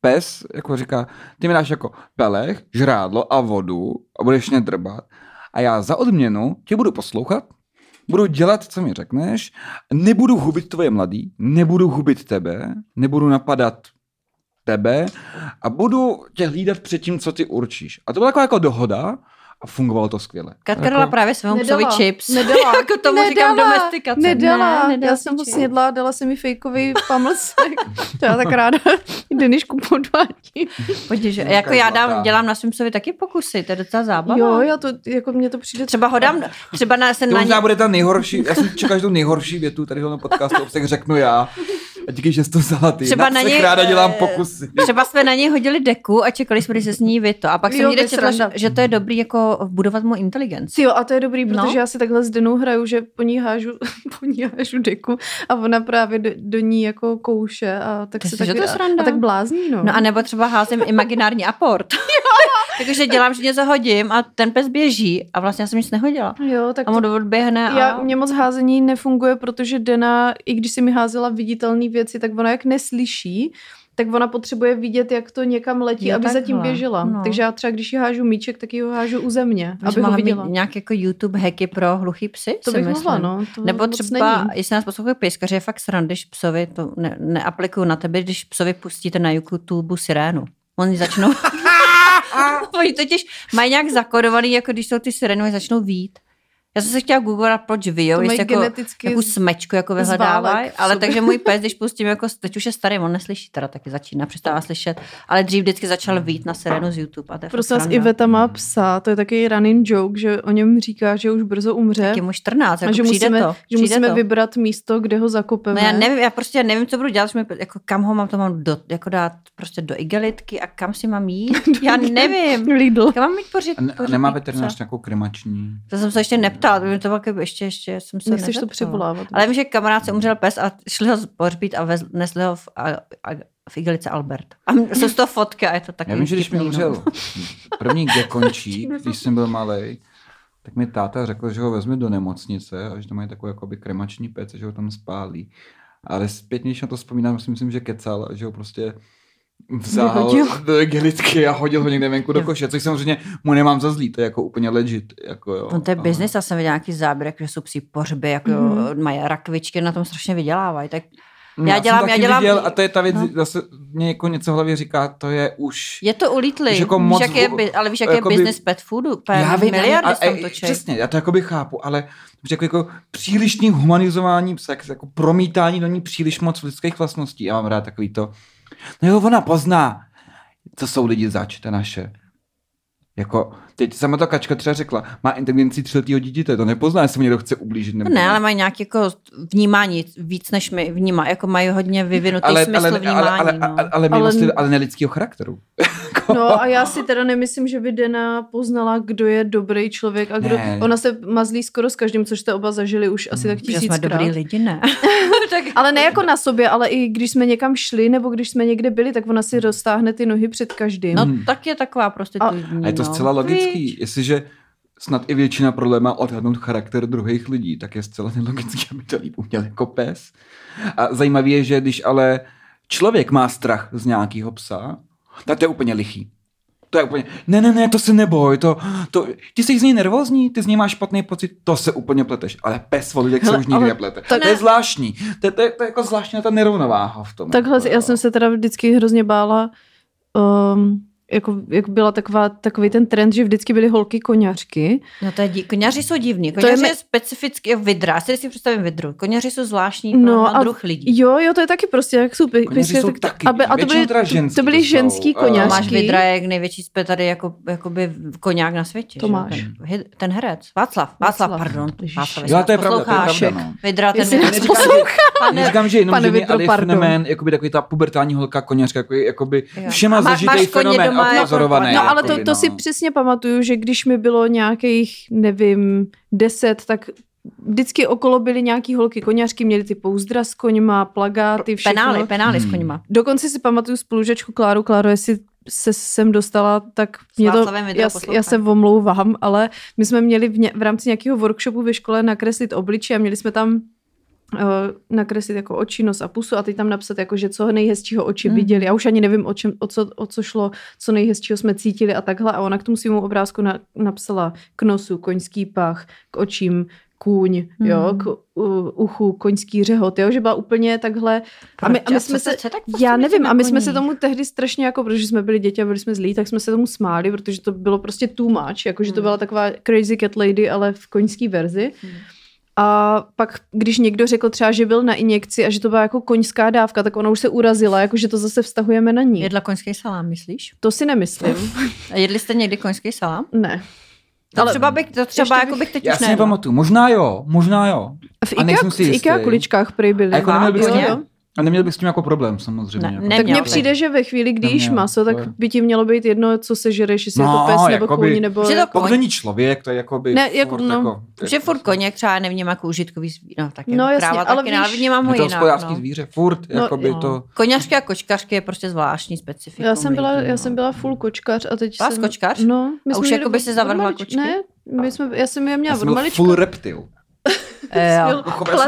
Pes jako říká, ty mi dáš jako pelech, žrádlo a vodu a budeš mě drbat. A já za odměnu tě budu poslouchat, budu dělat, co mi řekneš, nebudu hubit tvoje mladý, nebudu hubit tebe, nebudu napadat tebe a budu tě hlídat před tím, co ty určíš. A to byla taková jako dohoda a fungovalo to skvěle. Katka jako, dala právě svému psovi chips. Nedala. jako tomu říkám domestikace. Nedala. Ne, nedala já jsem ho snědla, dala se mi fejkový pamlsek. to já tak ráda Denišku podvádím. Pojď, že, jako já dám, dělám na svým psovi taky pokusy, to je docela zábava. Jo, já to, jako mně to přijde Třeba ho dám, třeba na, se To na ně, možná bude ta nejhorší, já jsem čekal, že tu nejhorší větu tady na podcastu obsah řeknu já. A díky, že jsi to vzala ty. Třeba na něj, ráda dělám eh, pokusy. třeba jsme na něj hodili deku a čekali jsme, když se sní vy to. A pak jsem Jo, někde to je četla, že, sranda. že to je dobrý jako budovat mu inteligenci. Jo, a to je dobrý, protože No. já si takhle s Denou hraju, že po ní hážu, po ní hážu deku a ona právě do, do ní jako kouše a tak Ty se že tak, to je sranda. a tak blázní, no. No a nebo třeba házím imaginární aport. Takže dělám, že něco hodím a ten pes běží a vlastně já jsem nic nehodila. jo, tak A mu to odběhne a... Já, mě moc házení nefunguje, protože Dena, i když si mi házela viditelné věci, tak ona jak neslyší, tak ona potřebuje vidět, jak to někam letí, Jo, aby takhle. běžela. No. Takže já třeba, když ji hážu míček, tak ji ho hážu u země, Bys aby ho viděla. nějak jako YouTube hacky pro hluchý psy? To bych myslím. mohla, no. To Nebo třeba, není. jestli nás poslouchají pejskaři, je fakt srand, když psovi, to ne, neaplikuju na tebe, když psovi pustíte na YouTube sirénu. Oni začnou... Oni totiž mají nějak zakodovaný, jako když jsou ty sirény, oni začnou vít. Já jsem se chtěla googlovat, proč vyjou, jestli jako, z- smečku jako vyhledávají, ale takže můj pes, když pustím, jako, teď už je starý, on neslyší, teda taky začíná, přestává slyšet, ale dřív vždycky začal vít na sirénu z YouTube. A to Prosím vás. Iveta má psa, to je takový running joke, že o něm říká, že už brzo umře. Tak je mu 14, a jako že přijde musíme, to. že přijde musíme to. vybrat místo, kde ho zakopeme. No já nevím, já prostě nevím, co budu dělat, že mi, jako kam ho mám, to mám do, jako dát prostě do igelitky a kam si mám jít, já nevím. Lidl. Kam mám mít A, ne, a pořiď nemá veterinář nějakou kremační? To jsem se ještě neptala, to by to bylo, jako ještě, ještě jsem se Nechceš to převolávat. Ale vím, že kamarád se umřel pes a šli ho pohřbít a vez, nesli ho v, a, a, v igelice Albert. A jsou z toho fotky a je to taky Já vím, že když mi vtipný, umřel no. první gekončík, když jsem byl malý, tak mi táta řekl, že ho vezme do nemocnice a že to mají takový jakoby kremační pec, a že ho tam spálí. Ale zpětně, když na to vzpomínám, si myslím, že kecal a že ho prostě vzal igelitky a hodil ho někde venku do koše, což samozřejmě mu nemám za zlý, to je jako úplně legit. Jako jo. No to je A- biznis, já jsem viděla nějaký záběr, že jsou psí pohřby, jako mm-hmm. mají rakvičky, na tom strašně vydělávají. Tak No, já jsem dělám- já dělám- Viděl, a to je ta věc, No. zase mě jako něco v hlavě říká, to je už... je to Víš, jako víš, moc jak je, ale víš, jak je business pet foodu? Já vím, miliardy ale- se tam točí. Přesně, já to jakoby chápu, ale jako, jako přílišný humanizování psa, jako- jako promítání do ní příliš moc lidských vlastností. Já mám rád takový to, no jo, ona pozná, co jsou lidi zač, to je naše. Jako, teď sama ta kačka třeba řekla, má inteligenci třiletýho dítěte, to nepozná, jestli mu někdo chce ublížit. Nebo ne, ale mají nějaké jako vnímání víc, než my vnímá, jako mají hodně vyvinutý ale, smysl ale, vnímání. ale, ale, no. ale, ale, Ale- milosti, ale nelidského charakteru. No a já si teda nemyslím, že by Dena poznala, kdo je dobrý člověk a kdo... Ne. Ona se mazlí skoro s každým, což jste oba zažili už asi tak že jsme tisíckrát. dobrý lidi, ne? tak, Ale ne jako na sobě, ale i když jsme někam šli, nebo když jsme někde byli, tak ona si roztáhne ty nohy před každým. no tak je taková prostitutní. A je to no. zcela logický. Víš? Jestliže snad i většina problémů odhadnout charakter druhých lidí, tak je zcela nelogický, aby to líp uměl jako pes. A zajímavé je, že když ale člověk má strach z nějakého psa, tak to je úplně lichý. To je úplně, ne, ne, ne, to se neboj, to, to, ty jsi z něj nervózní, ty z něj máš špatný pocit, to se úplně pleteš. Ale pes lidech se už nikdy neplete. tak- to je zvláštní. To, je- to, je, to je jako zvláštní ta nerovnováha v tom. Takhle, jako, já jo. jsem se teda vždycky hrozně bála, um, jako, jak byla taková, takový ten trend, že vždycky byly holky koňařky. No to je dí... Koněři jsou divní. To je Koněři je, specificky vidra. Já si představím vidru. Koněři jsou zvláštní pro No no, a druh lidí. Jo, jo, to je taky prostě, jak jsou Koněři pysky, jsou tak- taky, aby- a to byly, ženský to byly to jsou. ženský A- koňařky. Máš vidra jak největší zpět jako, jakoby koňák na světě. Tomáš. Ten, ten herec. Václav. Václav, Václav. pardon. Václav, Jo, to je pravda, to je pravda, no. Vidra, ten je Neříkám, že, jenom ženy, ale je pardon. fenomén, jakoby takový ta pubertální holka, koněřka, jako, jakoby všema koně fenomén doma a jako-. No ale to, to si přesně pamatuju, že když mi bylo nějakých, nevím, deset, tak vždycky okolo byly nějaký holky koněřky, měly ty pouzdra s koňma, plagáty, všechno. Penály, penály s Hmm. koněma. Dokonce si pamatuju spolužačku Kláru. Kláro, jestli se sem dostala, tak mě to, já, já se omlouvám, ale my jsme měli v, ně, v rámci nějakého workshopu ve škole nakreslit obličej a měli jsme tam nakreslit jako oči, nos a pusu a teď tam napsat jako, že co nejhezčího oči Mhm. viděli. Já už ani nevím, o, čem, o, co, o co šlo, co nejhezčího jsme cítili a takhle. A ona k tomu svému obrázku na, napsala k nosu, koňský pach, k očím, kůň, jo, Mhm. k u, uchu, koňský řehot, jo, že byla úplně takhle. A my, a my jsme se, co tak já nevím, a my jsme koních? se tomu tehdy strašně jako, protože jsme byli děti a byli jsme zlí, tak jsme se tomu smáli, protože to bylo prostě too much, jakože to Hmm. byla taková crazy cat lady, ale v koňský verzi. Hmm. A pak, když někdo řekl třeba, že byl na injekci a že to byla jako koňská dávka, tak ona už se urazila, jakože to zase vztahujeme na ní. Jedla koňský salám, myslíš? To si nemyslím. A jedli jste někdy koňský salám? ne. To Ale třeba bych, to třeba jako bych teď Já už si nepamatuju, možná jo, možná jo. V A IKEA, nejsem si v IKEA kuličkách prej byly. A jako neměl bych, Jo, jo. A neměl bych s tím jako problém samozřejmě. Ne, jako. ne. Tak mně Neměl. přijde, že ve chvíli, kdy jíš Neměl, maso, tak to je- by ti mělo být jedno, co se žereš, jestli No, jako pes nebo jakoby- kůň, nebo... Že to Pokud koň. není člověk, to je jako by Ne, jako- furt no. jako, Že furt koně třeba nevnímám jako užitkový zvíře, no tak No, no, jasně, kráva ale taky, ale víš- vnímám ho je to jinak. hospodářský No. zvíře, furt, No, jako by No. to... Koněřky a kočkařky je prostě zvláštní specifikum. Já jsem byla, já no. jsem byla full kočkař a teď jsem... kočkař? No. my A jsme už měli jako by od- si od zavrhla kočky? Ne, my jsme, já jsem je měla Já od jsem byl malička. full reptil. Eh, jo.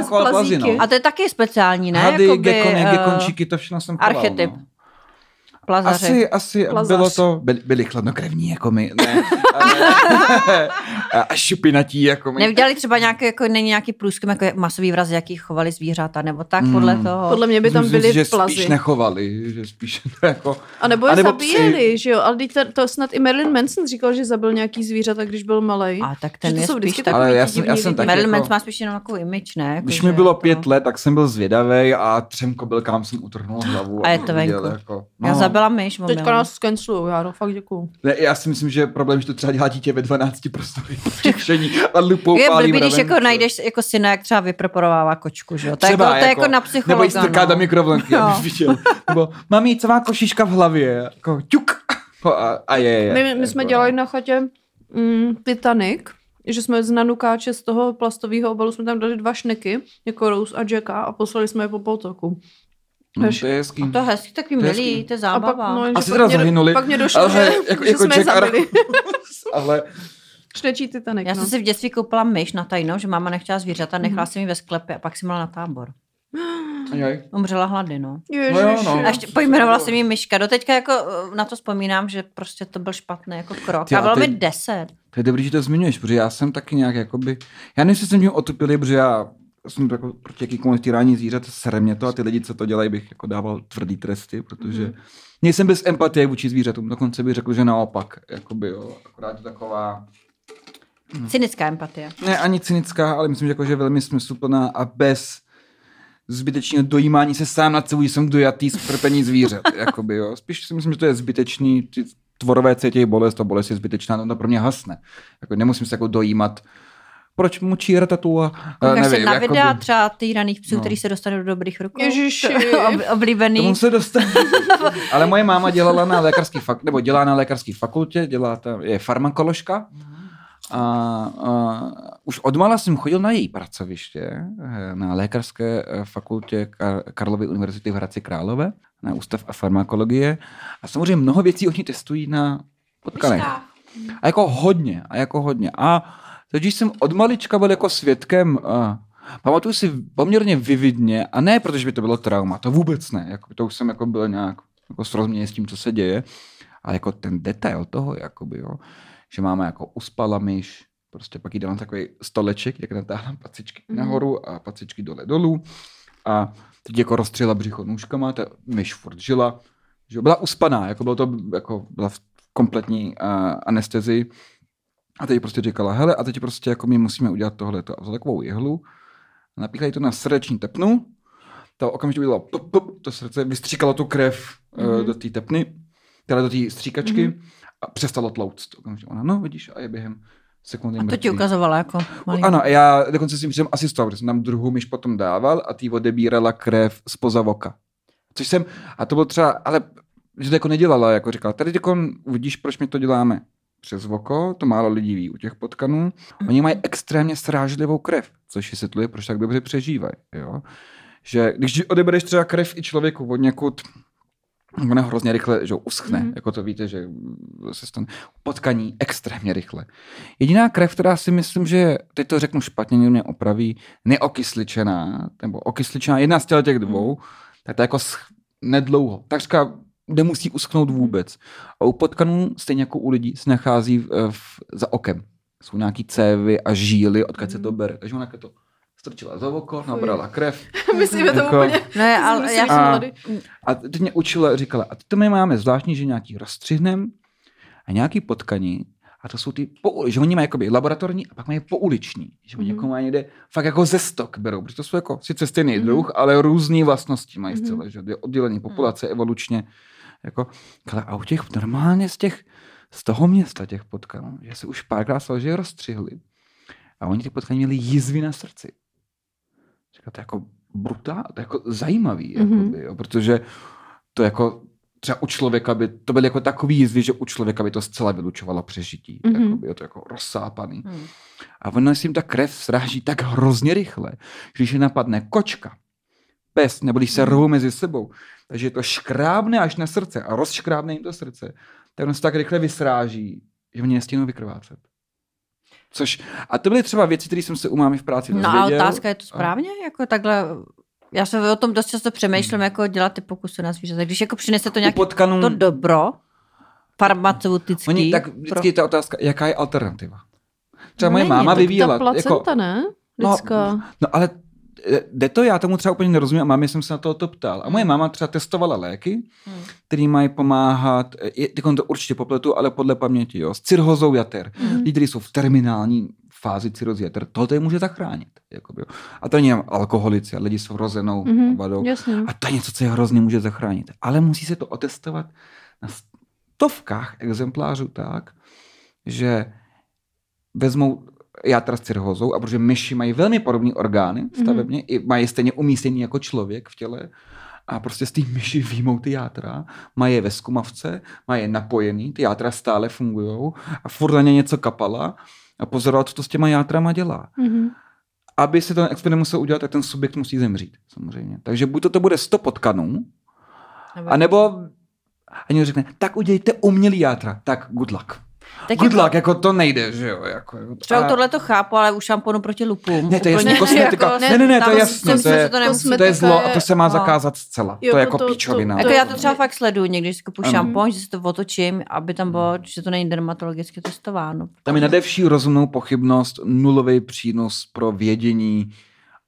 Plazíky. no. A to je taky speciální, ne? Hady, Jakoby, gekony, eh, gekončíky, to všechno jsem choval, archetyp. No. Plazaři. Asi, asi Plazař. bylo to, byli, byli chladnokrevní jako my, ne, ale, a šupinatí jako my. Neudělali třeba nějaký, jako není nějaký průzkum, jako masový vraz, jaký chovali zvířata, nebo tak podle Hmm. toho. Podle mě by tam Myslím byly že plazy. spíš nechovali, že spíš to jako... A nebo je A nebo zabíjeli, že jo? Ale to, to snad i Marilyn Manson říkal, že zabil nějaký zvířata, když byl malej. A tak Že ten to je jsou spíš vždycky tak... Ale takový já jsem- já jsem tak Marilyn jako- Manson má spíš jenom takovou image, ne? Jako, Když mi bylo to- pět let, tak jsem byl zvědavej a třem kobylkám jsem utrhnul hlavu. A je to venku. Jako, Já zabila myš, Teďka omylem. nás skenslujou, já no, fakt děkuju. Ne, já si myslím, že problém, že to třeba dělá dítě ve 12 prostory všichni a lupou Je blbý, když jako najdeš jako syna, jak třeba vypreparovává kočku, že jo? To, je jako, Třeba to je jako na Nebo jí psychologa. strká do No. mikrovlnky, Jo. abys viděl. Nebo, mami, co má košiška v hlavě? Jako, ťuk. A, a je, je. My, my jsme jako, dělali na chatě mm, Titanic, že jsme z nanukáče z toho plastového obalu jsme tam dali dva šneky, jako Rose a Jacka a poslali jsme je po potoku. No, to je hezký. To je hezký, takový milý, to je A pak, zábava. no, Asi pak teda mě, zahynuli. Pak mě došlo, Ale že, jako- že jako jsme Jack zabili. Ale Šnečí Titanic, Já no. jsem si v dětství koupila myš na tajnou, že máma nechtěla zvířata, nechala Mhm. jsem ji ve sklepě a pak jsem měla na tábor. Umřela hlady, no. Ježiši. No jo, no. A ještě pojmenovala jsem jí myška. Doteďka jako eh, na to vzpomínám, že prostě to byl špatný jako krok. Ty, A a bylo ty- mi deset. To je dobrý, že to zmiňuješ, protože já jsem taky nějak jakoby, já nevím, jestli jsem tím otupilý, protože já jsem jako proti jakýkoliv týrání zvířat, sere mě to a ty lidi, co to dělají, bych jako dával tvrdý tresty, protože mm. nejsem bez empatie vůči zvířatům, dokonce bych řekl, že naopak, jakoby jo, akorát je taková, Cynická empatie. ne ani cynická, ale myslím, že, jako, že velmi smysluplná a bez zbytečného dojímání se sám nad sebou, že jsem dojatý z trpení zvířat. jakoby, jo. Spíš si myslím, že to je zbytečný, ty tvorové cítí bolest, ta bolest je zbytečná, no to pro mě hasne. Jako, nemusím se jako dojímat, proč mučí ratatu a Koukáš se na jakoby- videa třeba týraných psů, No. který se dostanou do dobrých rukou? Ježiši. To- ob- Oblíbený. Tomu se dostane. Ale moje máma dělala na lékařský fak, nebo dělá na lékařské fakultě, dělá tam, je farmakoložka. A, a už odmala jsem chodil na její pracoviště eh, na lékařské eh, fakultě Kar- Karlovy univerzity v Hradci Králové, na ústav a farmakologie. A samozřejmě mnoho věcí oni testují na potkanech. A jako hodně, a jako hodně. A totiž jsem od malička byl jako svědkem, a pamatuju si poměrně vividně, a ne protože by to bylo trauma, to vůbec ne, jako, to už jsem jako byl nějak jako srozuměný s tím, co se děje, ale jako ten detail toho, jakoby, jo, že máme jako uspala myš, prostě pak jí dala takový stoleček, jak natáhla pacičky Mhm. nahoru a pacičky dole dolů a teď jako rozstřela břicho nůžkama, ta myš furt žila, že byla uspaná, jako bylo to, jako byla v kompletní uh, anestezii. A teď prostě říkala, hele, a teď prostě jako my musíme udělat tohleto. A vzala takovou jehlu, napíchla jí to na srdeční tepnu, to okamžitě udělalo pop, pop, to srdce vystříkalo tu krev mm-hmm. Mhm. do té tepny, teda do té stříkačky Mhm. a přestalo tlouct. Okamžitě ona, no vidíš, a je během sekundy A to ti ukazovala jako malý. Ano, a já dokonce si jsem asistoval, protože jsem tam druhou myš potom dával a tý odebírala krev spoza voka. Což jsem, a to bylo třeba, ale že to jako nedělala, jako říkala, tady jako vidíš, proč my to děláme přes voko, to málo lidí ví u těch potkanů. Oni mají extrémně srážlivou krev, což vysvětluje, proč tak dobře přežívají. Jo? Že když odebereš třeba krev i člověku od někud, ona hrozně rychle že uschne, Mhm. mm-hmm. jako to víte, že se stane potkaní extrémně rychle. Jediná krev, která si myslím, že, teď to řeknu špatně, mě opraví, neokysličená, nebo okysličená, jedna z těch dvou, tak to jako nedlouho. Takřka nemusí uschnout vůbec. A u potkanů, stejně jako u lidí, se nachází v, v, za okem. Jsou nějaký cévy a žíly, odkud se to bere. Takže ona to strčila za oko, nabrala krev. Myslíme to Jako- úplně. Ne, ale já A- mladý. A teď mě učila, říkala, a to my máme zvláštní, že nějaký rozstřihnem a nějaký potkaní, a to jsou ty, po, že oni mají jakoby laboratorní a pak mají pouliční. Že oni jako mají někde fakt jako ze stok berou, protože to jsou jako sice stejný Mhm. druh, ale různé vlastnosti mají Mhm. zcela, že je oddělení populace evolučně. Jako, ale a u těch normálně z těch, z toho města těch potkanů, že se už párkrát stalo, že je rozstřihli a oni ty potkaní měli jizvy na srdci. Říkal, to je jako brutál, to je jako zajímavý, Mhm. mm-hmm. jakoby, jo, protože to jako třeba u člověka by, to byly jako takový jizvy, že u člověka by to zcela vylučovalo přežití. Mhm. Mm-hmm. Jakoby, je to jako rozsápaný. Hmm. A ono si jim ta krev sráží tak hrozně rychle, že když je napadne kočka, pes, nebo když se rvou mezi sebou, takže to škrábne až na srdce a rozškrábne jim to srdce, tak ono se tak rychle vysráží, že oni nestíhnou vykrvácet. Což, a to byly třeba věci, které jsem se u mámy v práci No a otázka je to správně? Jako takhle Já se o tom dost často přemýšlím, jako dělat ty pokusy na zvířatech. Když jako přinese to nějaké potkanů, to dobro, farmaceutický. oni, tak pro- vždycky je ta otázka, jaká je alternativa. Třeba moje Není, máma to- vyvíjela. Ta placenta, jako, ne? No, Lidská. No ale jde to, já tomu třeba úplně nerozumím a mámě jsem se na to, to ptal. A moje máma třeba testovala léky, Hmm. které mají pomáhat, eh, je, teď to určitě popletu, ale podle paměti, jo, s cirhozou jater. Hmm. Lidi, kteří jsou v terminální fázi cirhozy jater, tohle je může zachránit. Jakoby. A to není alkoholici, lidi s vrozenou Mhm, vadou. jasně. A to je něco, co je hrozně může zachránit. Ale musí se to otestovat na stovkách exemplářů tak, že vezmou játra s cirhózou a protože myši mají velmi podobné orgány stavebně, mm-hmm. i mají stejně umístění jako člověk v těle, a prostě z té myši výjmou ty játra, mají je ve zkumavce, mají je napojený, ty játra stále fungují a furt na ně něco kapala a pozorovat, co to s těma játrama dělá. Mhm. Aby se ten experiment musel udělat, tak ten subjekt musí zemřít, samozřejmě. Takže buď to, to bude 100 potkanů, Nebo- a nebo a někdo řekne, tak udělejte umělý játra. Tak good luck. Tak good jako- luck, jako to nejde, že jo. Jako, jo. Třeba A- tohle to chápu, ale u šamponu proti lupům. Ne, to je jasný, kosmetika. jako- ne, ne, ne, to je myslím, to je, že to to je zlo a to se má no. zakázat zcela. Jo, to je to- jako to- píčovina. to- Jako to- já to třeba fakt sleduju někdy, když si kupuji Ano. šampon, že si to otočím, aby tam bylo, že to není dermatologicky testováno. Tam je nade vší rozumnou pochybnost nulový přínos pro vědění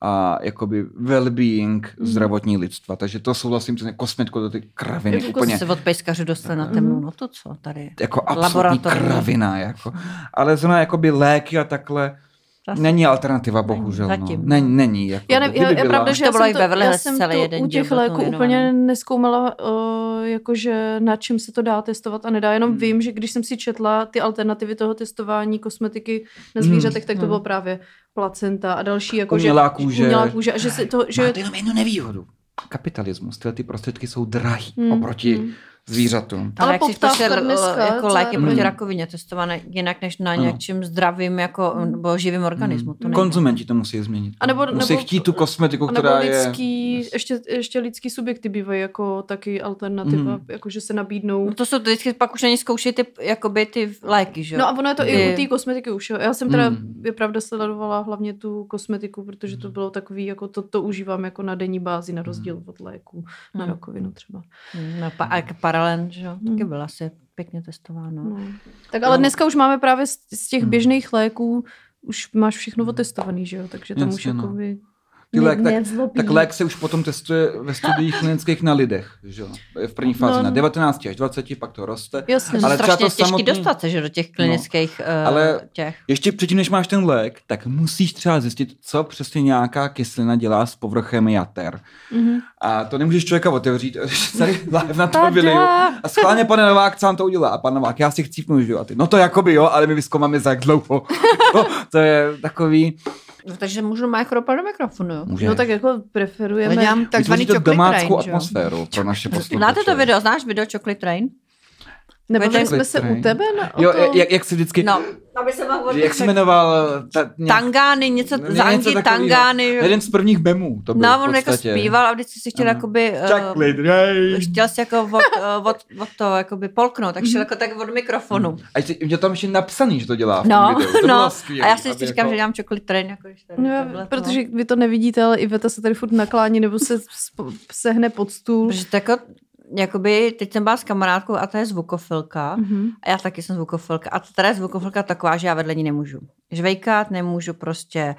a jakoby well-being zdravotní lidstva. Takže to souhlasím, že kosmetiko do ty kraviny Jako úplně se od pejskařů dostali na temnou notu, co tady? jako absolutní kravina. Jako. Ale zrovna jakoby léky a takhle Zase. není alternativa, bohužel. zatím, no. no. Není, není. Jako, Já, ne, já, je pravda, že To já bylo i to, Beverly já Hills celý to jeden u těch léků úplně neskoumala, uh, jakože na čem se to dá testovat a nedá. Jenom Hmm. vím, že když jsem si četla ty alternativy toho testování kosmetiky na Hmm. zvířatech, tak to Hmm. bylo právě placenta a další jako Umělá že, kůže. Umělá kůže a že, se to, že Máte jenom jednu nevýhodu. Kapitalismus. Tyhle ty prostředky jsou drahý Hmm, oproti hmm. Zvířatům. Ale jak si poptávka dneska jako je léky proti Mm. rakovině testované jinak než na Ano. něčím zdravým jako, nebo živým organismu. To Hmm. nejde. Konzumenti to musí změnit. A nebo- musí nebo- chtít tu kosmetiku, a nebo která je... lidský, ještě, ještě lidský subjekty bývají jako taky alternativa, Mhm. jako že se nabídnou. No to jsou vždycky pak už ani zkoušet ty, jakoby ty léky, že jo? No a ono je to i Ty- u té kosmetiky už. Jo. Já jsem teda, Mm. je pravda, sledovala hlavně tu kosmetiku, protože to bylo takový, jako to, to užívám jako na denní bázi, na rozdíl od léků, na Mm. rakovinu třeba. No, pa, a jak paralen, že jo? Hmm. Taky byl asi pěkně testováno. No. Tak ale No. dneska už máme právě z, z těch Mm. běžných léků, už máš všechno otestovaný, že jo, takže tam už Jasně, no. jako by... Ty lék, tak, tak lék se už potom testuje ve studiích klinických na lidech. Že? jo? V první fázi No. na 19 až 20, pak to roste. Jasně. Ale Ale třeba strašně to těžký samotný- dostat se, že do těch klinických no, ale- ale... těch. Ještě předtím, než máš ten lék, tak musíš třeba zjistit, co přesně nějaká kyselina dělá s povrchem jater. Mhm. A to nemůžeš člověka otevřít, tady live na to vyliju. A schválně, pane Novák, co vám to udělá? A pan Novák, já si chcípnu, že jo? A ty, no to jakoby jo, ale my vyzkoumáme za jak dlouho. to, to je takový... No, takže můžu mikropad do mikrofonu. jo? Může. No tak jako preferujeme... Já dělám takzvaný chocolate domáckou train, atmosféru pro naše posluchače. Znáte to video? Znáš video Chocolate Train? Nebavili Chocolate jsme se train. u tebe na, o Jo, tom? jak, jak se vždycky... No, aby se mohl Jak se jmenoval? Ta, nějak, Tangány, něco, něco Zangi, takovýho. Tangány. Jeden z prvních memů to byl No, on jako zpíval a vždycky si chtěl Ano. jakoby... rain. chtěl si jako od, eh, od, od to jakoby polknout, tak Mhm. šel jako tak od mikrofonu. A ještě, mě tam ještě napsaný, že to dělá v No, videu. To no. skvělý, A já si vždycky říkám, jako- že dělám chocolate train, jako No, takhle to. protože vy to nevidíte, ale Iveta se tady furt naklání nebo se sehne pod stůl. Protože to jako, jakoby, teď jsem byla s kamarádkou a ta je zvukofilka. Mhm. A já taky jsem zvukofilka. A teda je zvukofilka taková, že já vedle ní nemůžu. Žvejkat nemůžu prostě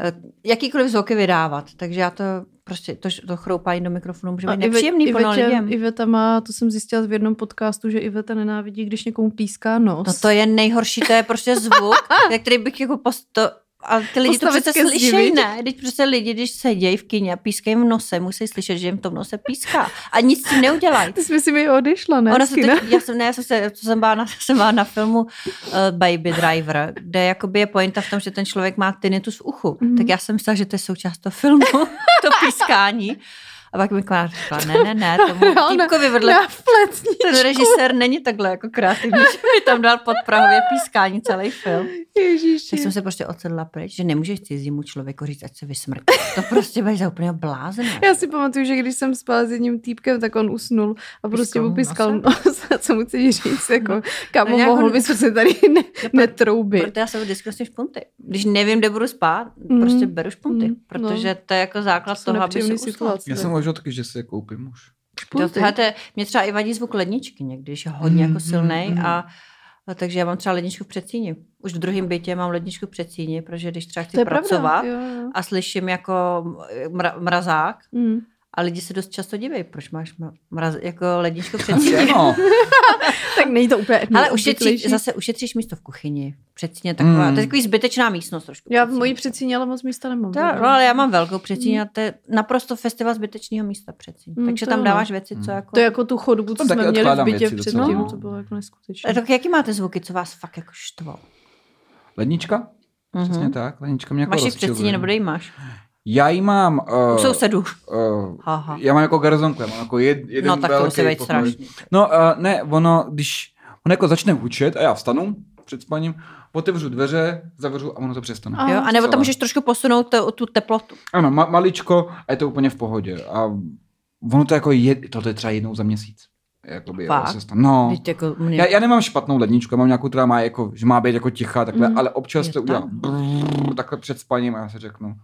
eh, jakýkoliv zvuky vydávat. Takže já to prostě, to, to chroupání do mikrofonu může být Ive- nepříjemný plno Ivetě- lidem. Iveta má, to jsem zjistila v jednom podcastu, že Iveta nenávidí, když někomu píská nos. No to je nejhorší, to je prostě zvuk, který bych jako post, to, a ty lidi to přece slyšejí, ne? Teď přece lidi, když sedějí v kyně a pískají v nose, musí slyšet, že jim to v nose píská. A nic s tím neudělají. Ty jsi si mi odešla, ne? Ona se teď, já jsem, ne, já jsem, se, to jsem byla na, jsem byla na filmu uh, Baby Driver, kde jakoby je pointa v tom, že ten člověk má tinnitus v uchu. Mhm. Tak já jsem myslela, že to je součást toho filmu, to pískání. A pak mi kamarád řekla, ne, ne, ne, tomu týpkovi vedle, ten režisér není takhle jako kreativní, že mi tam dal pod prahově pískání celý film. Ježíši. Tak jsem se prostě odsedla pryč, že nemůžeš cizímu člověku říct, ať se vysmrtí. To prostě budeš za úplně blázené. Já si pamatuju, že když jsem spala s jedním týpkem, tak on usnul a prostě mu pískal nos? Co mu chci říct, jako, kámo, No nějak mohl bys se tady ne, netroubit. Proto já jsem diskusní špunty. Když nevím, kde budu spát, Mm. prostě beru špunty, Mm, protože to je jako základ toho, aby se situace. Já jsem uvažoval taky, že si je koupím už. Špunty. Hele, mě třeba i vadí zvuk ledničky někdy, když je hodně Mm, jako silný mm, mm. a a takže já mám třeba ledničku v předsíni. Už v druhém bytě mám ledničku v předsíni, protože když třeba chci pracovat pravda. Jo, jo. a slyším jako mra, mrazák Mm. A lidi se dost často diví, proč máš mra- mraz, jako ledničku předsíni. ano. Tak není to úplně Ale ušetří, zase ušetříš místo v kuchyni. Předsíně taková, Mm. to je takový zbytečná místnost trošku. Já v předsíně. mojí předsíně ale moc místa nemám. To, no, ale já mám velkou předsíň a to je naprosto festival zbytečného místa předsíň. Mm, Takže tam dáváš no. věci, co Mm. jako... To je jako tu chodbu, co jsme měli v bytě předtím, docela. to bylo jako neskutečné. A tak jaký máte zvuky, co vás fakt jako štvou? Lednička? Přesně Mhm. tak, lednička mě jako Máš ji v předsíni nebo máš? Já ji mám... U Uh, sousedů. uh, Aha. já mám jako garzonku, já mám jako jed, jeden No tak to velký musí být pokoj. strašný. No uh, ne, ono, když on jako začne hučet a já vstanu před spaním, otevřu dveře, zavřu a ono to přestane. A- Jo? A nebo tam můžeš trošku posunout to, tu teplotu. Ano, ma- maličko a je to úplně v pohodě. A ono to jako je, to je třeba jednou za měsíc. Jakoby, jo, Fakt? se stane. no. Jako mě... Já, já, nemám špatnou ledničku, já mám nějakou, která má jako, že má být jako tichá, takhle, Mm. ale občas Je to udělá tam. brrr, takhle před spaním a já si řeknu.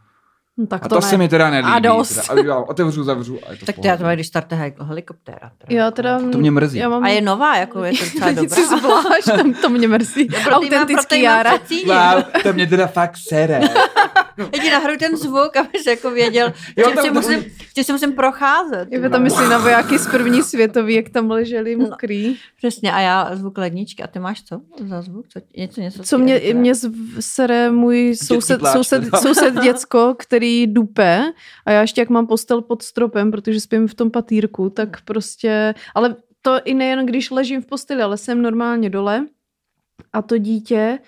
No, tak A to, to, ne. se mi teda nelíbí. A dost. Teda. A udělám, otevřu, zavřu a je to tak v to já to pohodě. mám, když startuje hel- helikoptéra. Teda. Já teda... To mě mrzí. Já mám... A je nová, jako je to docela dobrá. zvlášť, tam to mě mrzí. Autentický Jára. předsíni. Wow, to mě teda fakt sere. Jdi nahruj ten zvuk, abys jako věděl, Jo, že, tam si musím, že si musím procházet. Já tam myslím na vojáky z první světový, jak tam No. leželi mokrý. Přesně, a já zvuk ledničky. A ty máš co za zvuk? Co, něco, něco Co ti mě, edituje? mě sere můj soused, pláč soused, teda. soused děcko, který dupe a já ještě jak mám postel pod stropem, protože spím v tom patýrku, tak prostě, ale to i nejen když ležím v posteli, ale jsem normálně dole a to dítě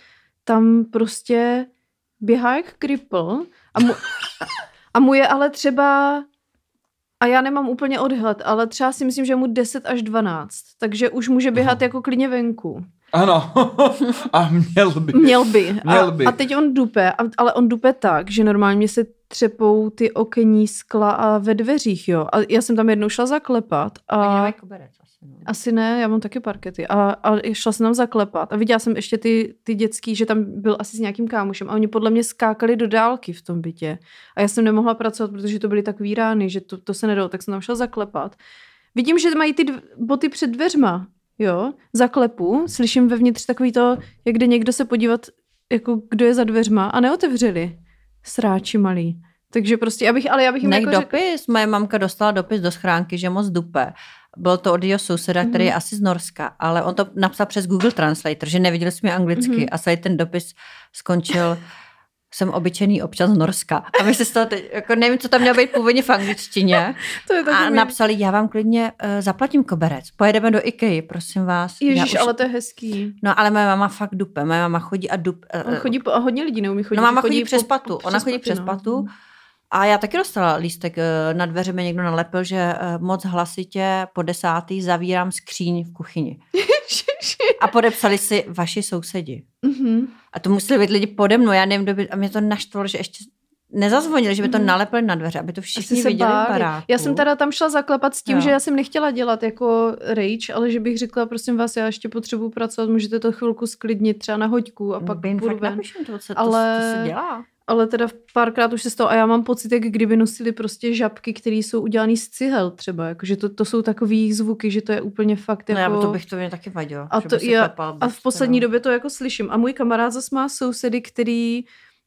tam prostě běhá jak kripl a mu, a mu je ale třeba a já nemám úplně odhled, ale třeba si myslím, že je mu 10 až 12, takže už může běhat jako klidně venku. Ano. a měl by. Měl by. A, Měl by. a teď on dupe, a- ale on dupe tak, že normálně se třepou ty okenní skla a ve dveřích, jo. A já jsem tam jednou šla zaklepat a nemají koberec asi, no. asi ne, já mám taky parkety. A, a šla jsem tam zaklepat a viděla jsem ještě ty, ty dětský, že tam byl asi s nějakým kámošem a oni podle mě skákali do dálky v tom bytě. A já jsem nemohla pracovat, protože to byly takový rány, že to, to se nedalo, tak jsem tam šla zaklepat. Vidím, že mají ty dv- boty před dveřma, jo, zaklepu, slyším vevnitř takový to, jak jde někdo se podívat, jako kdo je za dveřma a neotevřeli. Sráči malí. Takže prostě, abych, ale já bych jim Nech jako řekla, dopis, moje mamka dostala dopis do schránky, že moc dupe. Byl to od jeho souseda, který je Mhm. asi z Norska, ale on to napsal přes Google Translator, že neviděl jsme anglicky Mhm. a celý ten dopis skončil jsem obyčejný občan z Norska. A my se z toho teď, jako nevím, co tam mělo být původně v angličtině. to je A napsali, já vám klidně uh, zaplatím koberec, pojedeme do Ikei, prosím vás. Ježíš, už- ale to je hezký. No ale moje máma fakt dupe, moje máma chodí a dup... eh, On chodí po, a hodně lidí neumí chodit. No máma chodí přes po- patu, po- ona chodí přes no. patu. A já taky dostala lístek, eh, na dveře mi někdo nalepil, že moc hlasitě po desátý zavírám skříň v kuchyni. A podepsali si vaši sousedi. Mhm. A to museli být lidi pode mnou, já nevím, kdo by, a mě to naštvalo, že ještě nezazvonili, že by to Mhm. nalepili na dveře, aby to všichni se viděli baráku. Já jsem teda tam šla zaklepat s tím, Jo. že já jsem nechtěla dělat jako rage, ale že bych řekla, prosím vás, já ještě potřebuji pracovat, můžete to chvilku sklidnit třeba na hoďku a pak jim půjdu ven. napíšem to, co Ale- to, to se dělá. Ale teda párkrát už se stalo a já mám pocit, jak kdyby nosili prostě žabky, které jsou udělané z cihel třeba, jakože to, to jsou takový zvuky, že to je úplně fakt No, jako... já, to bych to mě taky vadilo. A, že to, by já, klepal a v poslední teda. době to jako slyším. A můj kamarád zase má sousedy, který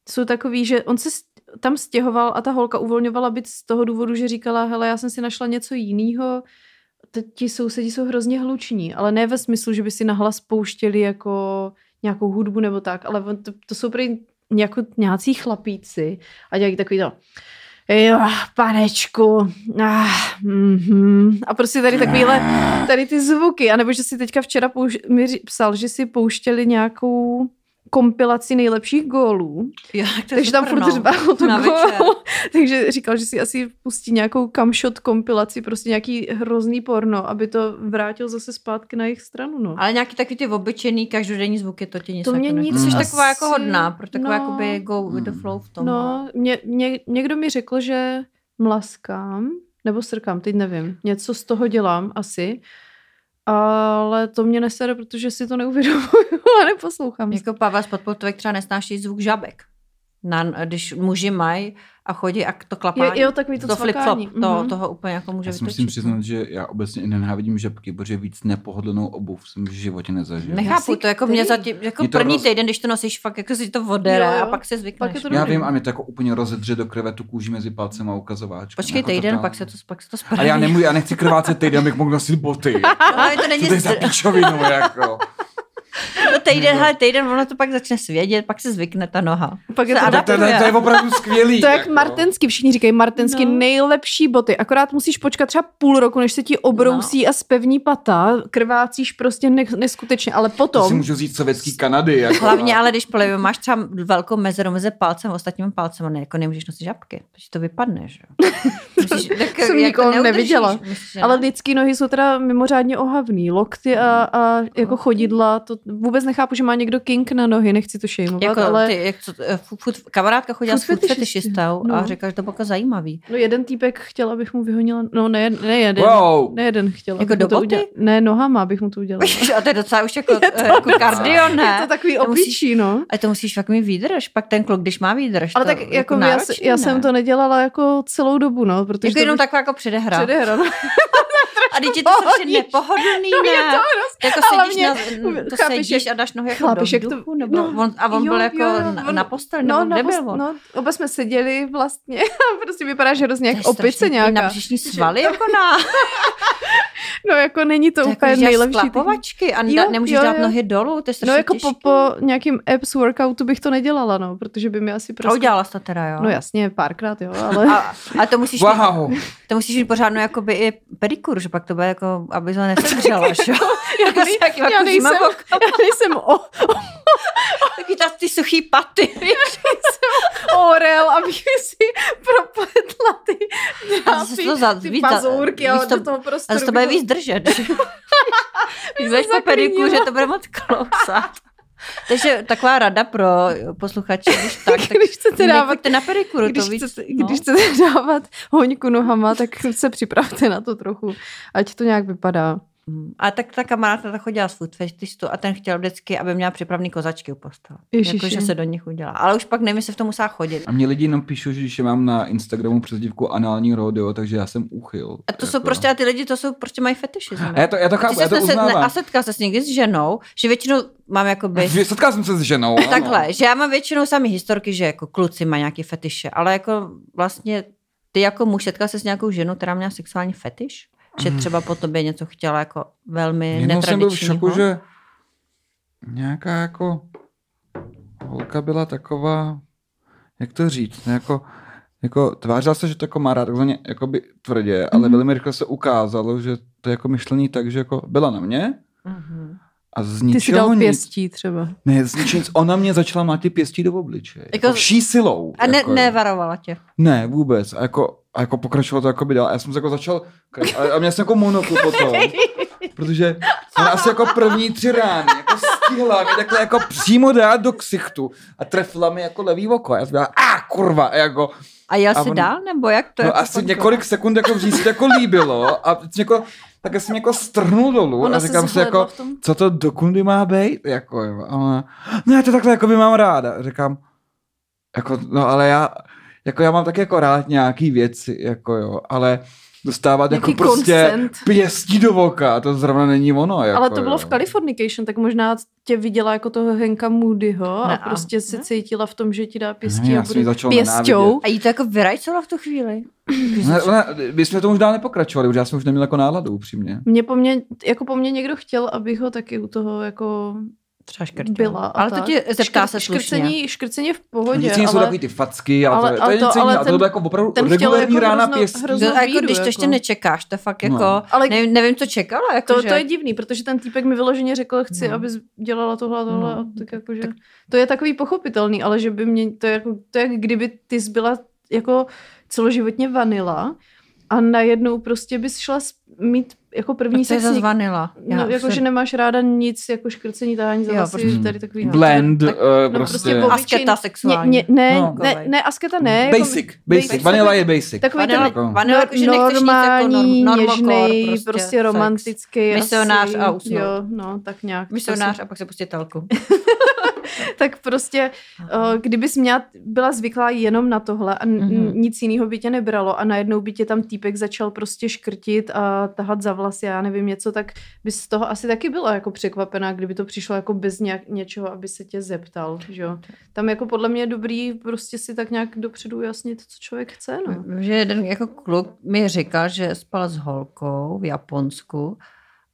jsou takový, že on se tam stěhoval a ta holka uvolňovala byt z toho důvodu, že říkala, hele, já jsem si našla něco jiného. Ti sousedi jsou hrozně hluční, ale ne ve smyslu, že by si nahlas pouštěli jako nějakou hudbu nebo tak, ale to, to jsou prý jako nějací chlapíci a dělají takový to Jo, panečku. Ah, mm-hmm. A prostě tady takovýhle, tady ty zvuky. A nebo že si teďka včera pouš- mi psal, že si pouštěli nějakou kompilaci nejlepších gólů, Jo, tak to je takže tam furt no. řval to Na večer. gól. takže říkal, že si asi pustí nějakou kamshot kompilaci, prostě nějaký hrozný porno, aby to vrátil zase zpátky na jejich stranu, no. Ale nějaký takový ty obyčejný každodenní zvuky, to ti nic To mě jako nic Jsi asi- taková jako hodná, pro takové no. jakoby go with the flow v tom. No, mě, mě, někdo mi řekl, že mlaskám, nebo strkám, teď nevím. Něco z toho dělám asi, ale to mě nesere, protože si to neuvědomuju a neposlouchám. Jako Pavel z Podpoltovek třeba nesnáší zvuk žabek. Na, když muži mají a chodí a to klapání. Jo, jo, takový to to flip-flop, to, Mhm. toho úplně jako může Já si musím vytočit. přiznat, že já obecně i nenávidím žabky, protože víc nepohodlnou obuv jsem v životě nezažil. Nechápu, to jako mě zatím, jako to první roz- týden, když to nosíš, fakt jako si to Jo, jo. a pak se zvykneš. Pak to Já vím, a mě to jako úplně rozedře do krve tu kůži mezi palcem a ukazováčkem. Počkej jako týden, pak se to, pak se to spraví. A já, nemůžu, já nechci krvácet týden, abych mohl nosit boty. Ale to není Co to je za pičovinu, jako. No, týden, hele, týden, ono to pak začne svědět, pak se zvykne ta noha. Pak je to To, to, to, je opravdu skvělý. To je jak jako. martensky, všichni říkají martensky, No. nejlepší boty. Akorát musíš počkat třeba půl roku, než se ti obrousí no. a spevní pata. Krvácíš prostě ne- neskutečně, ale To si potom... můžu říct sovětský Kanady. Jako. Hlavně, ale když polejme, máš třeba velkou mezeru mezi palcem a ostatními palcem, ne, jako nemůžeš nosit žabky, protože to vypadne, že jo. Musíš, tak, Jsem nikoho neudržíš, neviděla. myslíš, že Ale ne? lidský nohy jsou teda mimořádně ohavný. Lokty a, a jako chodidla, to vůbec nechápu, že má někdo kink na nohy, nechci to šejmovat, Jako ale ty, jak to, eh, fu- kamarádka chodila Food s food fetishistů. fetishistů a No. řekla, že to bylo jako zajímavý. no jeden týpek chtěl, abych mu vyhonila, no ne, ne jeden, Wow. ne jeden chtěl, Jako abych do mu to boty? udělal. Ne, nohama, abych mu to udělala. A to je docela už jako, je to jako kardio, ne? Je to takový opičí, no. A to musíš fakt mít výdrž, pak ten kluk, když má výdrž, Ale to tak jako, já, náročný, já ne? jsem to nedělala jako celou dobu, no, protože Jako to jenom bych- taková jako předehra. předehra, no. A teď je to strašně pohodíš. nepohodlný, No, je ne? to Jako ale sedíš mě- na, to chápeš, sedíš jak- a dáš nohy jako chápeš, do jak to- vzduchu, nebo no, on, a on jo, byl jako jo, jo, na, on- na posteli, nebo No, kde na byl on? no, oba jsme seděli vlastně a prostě vypadáš hrozně jak To je opice nějaká. Na břišní svaly, jako na, No jako není to, to úplně jako, že nejlepší. sklapovačky a Jo, nemůžeš jo, dát jo. nohy dolů, to je No jako po, těžký. po nějakým apps workoutu bych to nedělala, no, protože by mi asi A prostě... udělala jsi to teda, jo? No jasně, párkrát, jo, ale... A, a to musíš Wow. mít, to musíš mít pořádnou jakoby i pedikur, že pak to bude jako, aby to nesevřela, že jo? Jako já, s nějakým já, jako nejsem, já nejsem o, Taky ta, ty suchý paty. orel, abych si propletla ty A drápy, to za- ty víc pazourky víc a to- do toho A prostoru. to bude víc držet. Budeš po pediku, že to bude moc klousat. Takže taková rada pro posluchače, když tak, tak Když chcete dávat- na pedikuru, když, to víc. chcete, no. když chcete dávat hoňku nohama, tak se připravte na to trochu, ať to nějak vypadá. Mm. A tak ta kamarádka ta chodila z food festistu a ten chtěl vždycky, aby měla připravený kozačky u postele. Ježiši. Jako, že se do nich udělá. Ale už pak nevím, jestli v tom musela chodit. A mě lidi jenom píšou, že když mám na Instagramu přezdívku anální rodeo, takže já jsem uchyl. A to jsou Jako. prostě, a ty lidi, to jsou prostě mají fetišismy. A já to, já to A chápu, jsi já to se, ne, uznávám. a setkal se s někdy s ženou, že většinou mám jakoby... Setkal jsem se s ženou. ano. Takhle, že já mám většinou sami historky, že jako kluci mají nějaký fetiše, ale jako vlastně ty jako muž setkal se s nějakou ženou, která měla sexuální fetiš? Že třeba po tobě něco chtěla jako velmi Jednou jsem byl v šoku, že nějaká jako holka byla taková, jak to říct, jako, jako tvářila se, že to jako má rád, takzvaně jakoby tvrdě, ale Mhm. velmi rychle se ukázalo, že to je jako myšlení tak, že jako byla na mě Mhm. a z Ty si ničeho dal nic, pěstí třeba. ne, z ničeho nic, ona mě začala mlátit pěstí do obličeje. Jako, Jako- jako vší silou. A ne, jako, nevarovala tě. Ne, vůbec. A jako, a jako pokračovalo to jako by dál. A já jsem se jako začal, a, a měl jsem jako monoklu potom. Protože ona asi jako první tři rány jako stihla mě takhle jako přímo dát do ksichtu a trefila mi jako levý oko. A já jsem byla, a kurva, a jako, A jsi on- dál, nebo jak to? no jako asi několik sekund jako v se jako líbilo a jako, tak jsem jako strhnul dolů Ona a říkám si jako, tom. co to do kundy má být? Jako, jo. A ona, no já to takhle jako by mám ráda. A Říkám, jako, no ale já, jako já mám taky jako rád nějaký věci, jako jo, ale dostávat jako prostě consent. pěstí do voka, to zrovna není ono. Jako, Ale to bylo jo. v Californication, tak možná tě viděla jako toho Henka Moodyho a Ne, a- prostě si ne? cítila v tom, že ti dá Ne, pěstí já a bude nenávidět. A jí to jako vyrajcovalo v tu chvíli? Ne, ona, my jsme to už dál nepokračovali, už já jsem už neměl jako náladu upřímně. Mě po mně, jako po mně někdo chtěl, abych ho taky u toho jako třeba škrtil. byla. a Ale to tak. ti zeptá Škr- se slušně. škrcení, škrcení je v pohodě, Vždycky jsou ale takový ty facky, a ale- to, to, ale je to- jiného. ale A ten- to bylo jako opravdu ten regulární jako rána pěstí. hroznou- To, jako, když to ještě jako. nečekáš, to fakt jako, No. Ale- nevím, nevím, co čekala. Jako, to, že... to je divný, protože ten týpek mi vyloženě řekl, chci, No. aby dělala tohle a tohle. No. A tak jako, že... To je takový pochopitelný, ale že by mě, to je, jako, to je jak kdyby ty jsi byla jako celoživotně vanila a najednou prostě bys šla mít jako první to je zase něk- vanila. No, jako, že nemáš ráda nic, jako škrcení, tahání za Jo, vlasy, prostě- tady takový... Blend, Tak- eh, No, prostě. prostě Asketa sexuální. Ne, ne, No. ne, ne, asketa ne. jako- Basic, basic. Vanilla je basic. Takový Vanila, ten jako- vanila jako, že nechceš nic jako normální, norm, něžnej, prostě, prostě, romantický. Misionář a usnout. Jo, no, tak nějak. Misionář a pak se pustit telku. tak prostě, uh, kdybys měla, byla zvyklá jenom na tohle a n- Mhm. nic jiného by tě nebralo a najednou by tě tam týpek začal prostě škrtit a tahat za vlasy, já nevím něco, tak bys z toho asi taky byla jako překvapená, kdyby to přišlo jako bez nějak, něčeho, aby se tě zeptal, že jo. Tam jako podle mě je dobrý prostě si tak nějak dopředu ujasnit, co člověk chce, no. Vím, Že jeden jako kluk mi říkal, že spal s holkou v Japonsku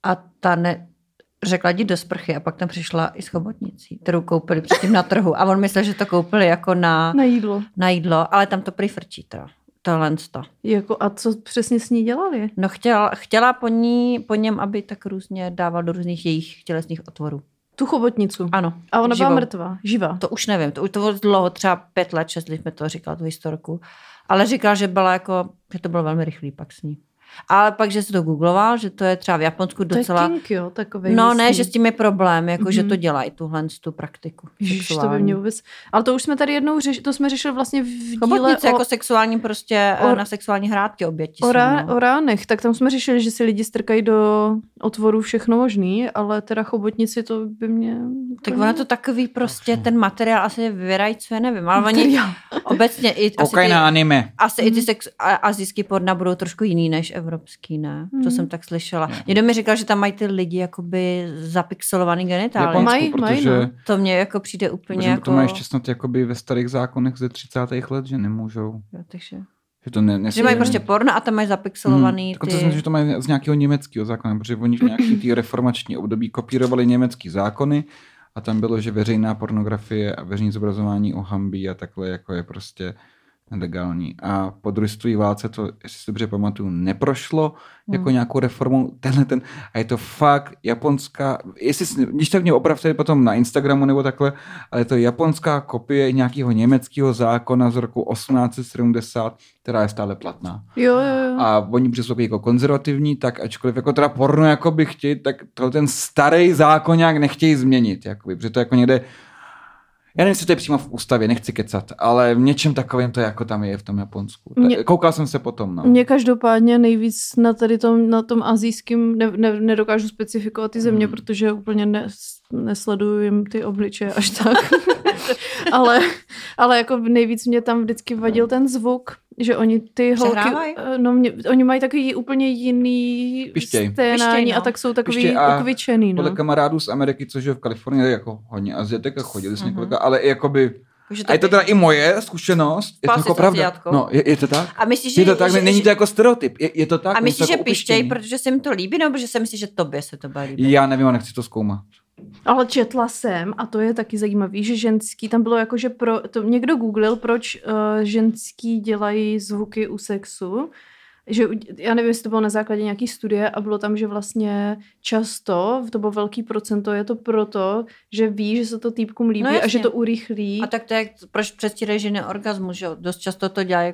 a ta ne, řekla jdi do sprchy a pak tam přišla i s chobotnicí, kterou koupili předtím na trhu. A on myslel, že to koupili jako na, Na jídlo. na jídlo, ale tam to prý frčí teda. Tohle to. Jako, a co přesně s ní dělali? No chtěla, chtěla po, ní, po něm, aby tak různě dával do různých jejich tělesných otvorů. Tu chobotnicu. Ano. A ona byla živou. mrtvá, živá. To už nevím, to už to bylo dlouho, třeba pět let, šest let mi to říkal, tu historku. Ale říkal, že byla jako, že to bylo velmi rychlý pak s ní. Ale pak, že si to googloval, že to je třeba v Japonsku To je docela... kink, jo, takovej. no myslím. ne, že s tím je problém, jako mm-hmm. že Mhm. to dělají tuhle tu praktiku. Ježiš, to by mě vůbec... Ale to už jsme tady jednou řešili, to jsme řešili vlastně v díle Chobotnice o, jako sexuální prostě o- o, na sexuální hrádky oběti. o, rá, no. o ránech, tak tam jsme řešili, že si lidi strkají do otvorů všechno možný, ale teda chobotnici to by mě... Tak ono to takový prostě, ten materiál asi vyrajcuje, nevím, ale oni obecně i, asi, ty, na anime. asi i ty Mhm. sex, a- azijský porna budou trošku jiný než evropský, ne? To Mhm. jsem tak slyšela. Někdo mi říkal, že tam mají ty lidi jakoby zapixelovaný genitálie. Japonsku, Mají, mají, protože, no. To mně jako přijde úplně protože jako... to má ještě snad jakoby ve starých zákonech ze 30. let, že nemůžou. Jo, takže... Že to ne, Že mají prostě porno a tam mají zapixelovaný Hmm, ty... dokonce jsem, že to mají z nějakého německého zákona, protože oni v nějaký tý reformační období kopírovali německý zákony a tam bylo, že veřejná pornografie a veřejné zobrazování o hambí a takhle jako je prostě nelegální. A po druhé světové válce to, jestli si dobře pamatuju, neprošlo jako Hmm. nějakou reformou. Tenhle ten, a je to fakt japonská, jestli, když tak mě opravte potom na Instagramu nebo takhle, ale je to japonská kopie nějakého německého zákona z roku 1870, která je stále platná. Jo, jo, jo. A oni jsou jako konzervativní, tak ačkoliv jako teda porno jako by chtějí, tak to ten starý zákon nějak nechtějí změnit. Jakoby, protože to jako někde, já nevím, jestli to je přímo v ústavě, nechci kecat, ale v něčem takovém to jako tam je v tom Japonsku. Mě- Koukal jsem se potom, no. Mě každopádně nejvíc na tady tom, na tom azijském ne, ne, nedokážu specifikovat ty země, Hmm. protože úplně ne, nesleduju jim ty obličeje až tak. ale, ale jako nejvíc mě tam vždycky vadil ten zvuk, že oni ty holky, eh, no mě, oni mají takový úplně jiný Pištěj. sténání Pištěj, no. a tak jsou takový Pištěj a ukvičený. Podle No. kamarádů z Ameriky, což je v Kalifornii, jako hodně Azietek a chodili s Mhm. několika, ale i jakoby, a je to teda i moje zkušenost, je to jako pravda. No, je, je to tak? A myslíš, že, Je to tak, že, není to jako stereotyp, je, je to tak. a myslíš, že jako pištěj, upištění. protože se jim to líbí, nebo že si myslíš, že tobě se to bude líbit? Já nevím, a nechci to zkoumat. Ale četla jsem, a to je taky zajímavý, že ženský, tam bylo jako, že pro, to někdo googlil, proč uh, ženský dělají zvuky u sexu, že já nevím, jestli to bylo na základě nějaký studie a bylo tam, že vlastně často, to bylo velký procento, je to proto, že ví, že se to týpkům líbí No a že to urychlí. A tak to je, proč předstírají ženy orgasmus, že jo? Dost často to dělají,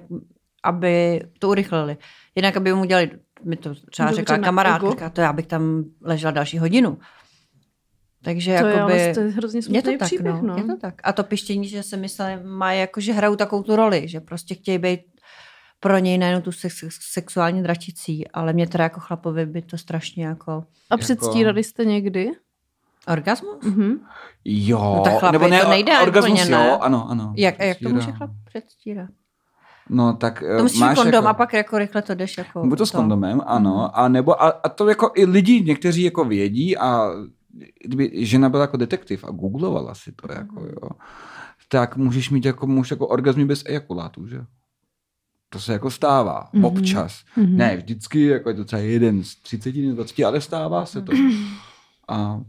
aby to urychlili. Jinak, aby mu dělali, mi to třeba Dobře, řekla kamarádka, říká, to já bych tam ležela další hodinu. Takže to je, ale jakoby... to je hrozně Je smutný to tak, příběh, no. no. Je to tak. A to pištění, že si mysleli, mají jako, že hrajou takovou tu roli, že prostě chtějí být pro něj nejenom tu sex, sexuální dračicí, ale mě teda jako chlapovi by to strašně jako... A předstírali jste někdy? Orgasmus? Mhm. Jo, No tak chlapi, nebo ne, to nejde orgasmus, úplně, ne? jo, ano, ano. Jak, jak to může chlap předstírat? No tak To musíš máš kondom jako, a pak jako rychle to jdeš jako... Buď to s kondomem, ano, a nebo a, a to jako i lidi, někteří jako vědí a kdyby žena byla jako detektiv a googlovala si to jako, Mhm. jo, tak můžeš mít jako muž jako orgasmy bez ejakulátu, že? To se jako stává, Mhm. občas. Mhm. Ne vždycky, jako je to třeba jeden z 30 nebo 20, ale stává se to. A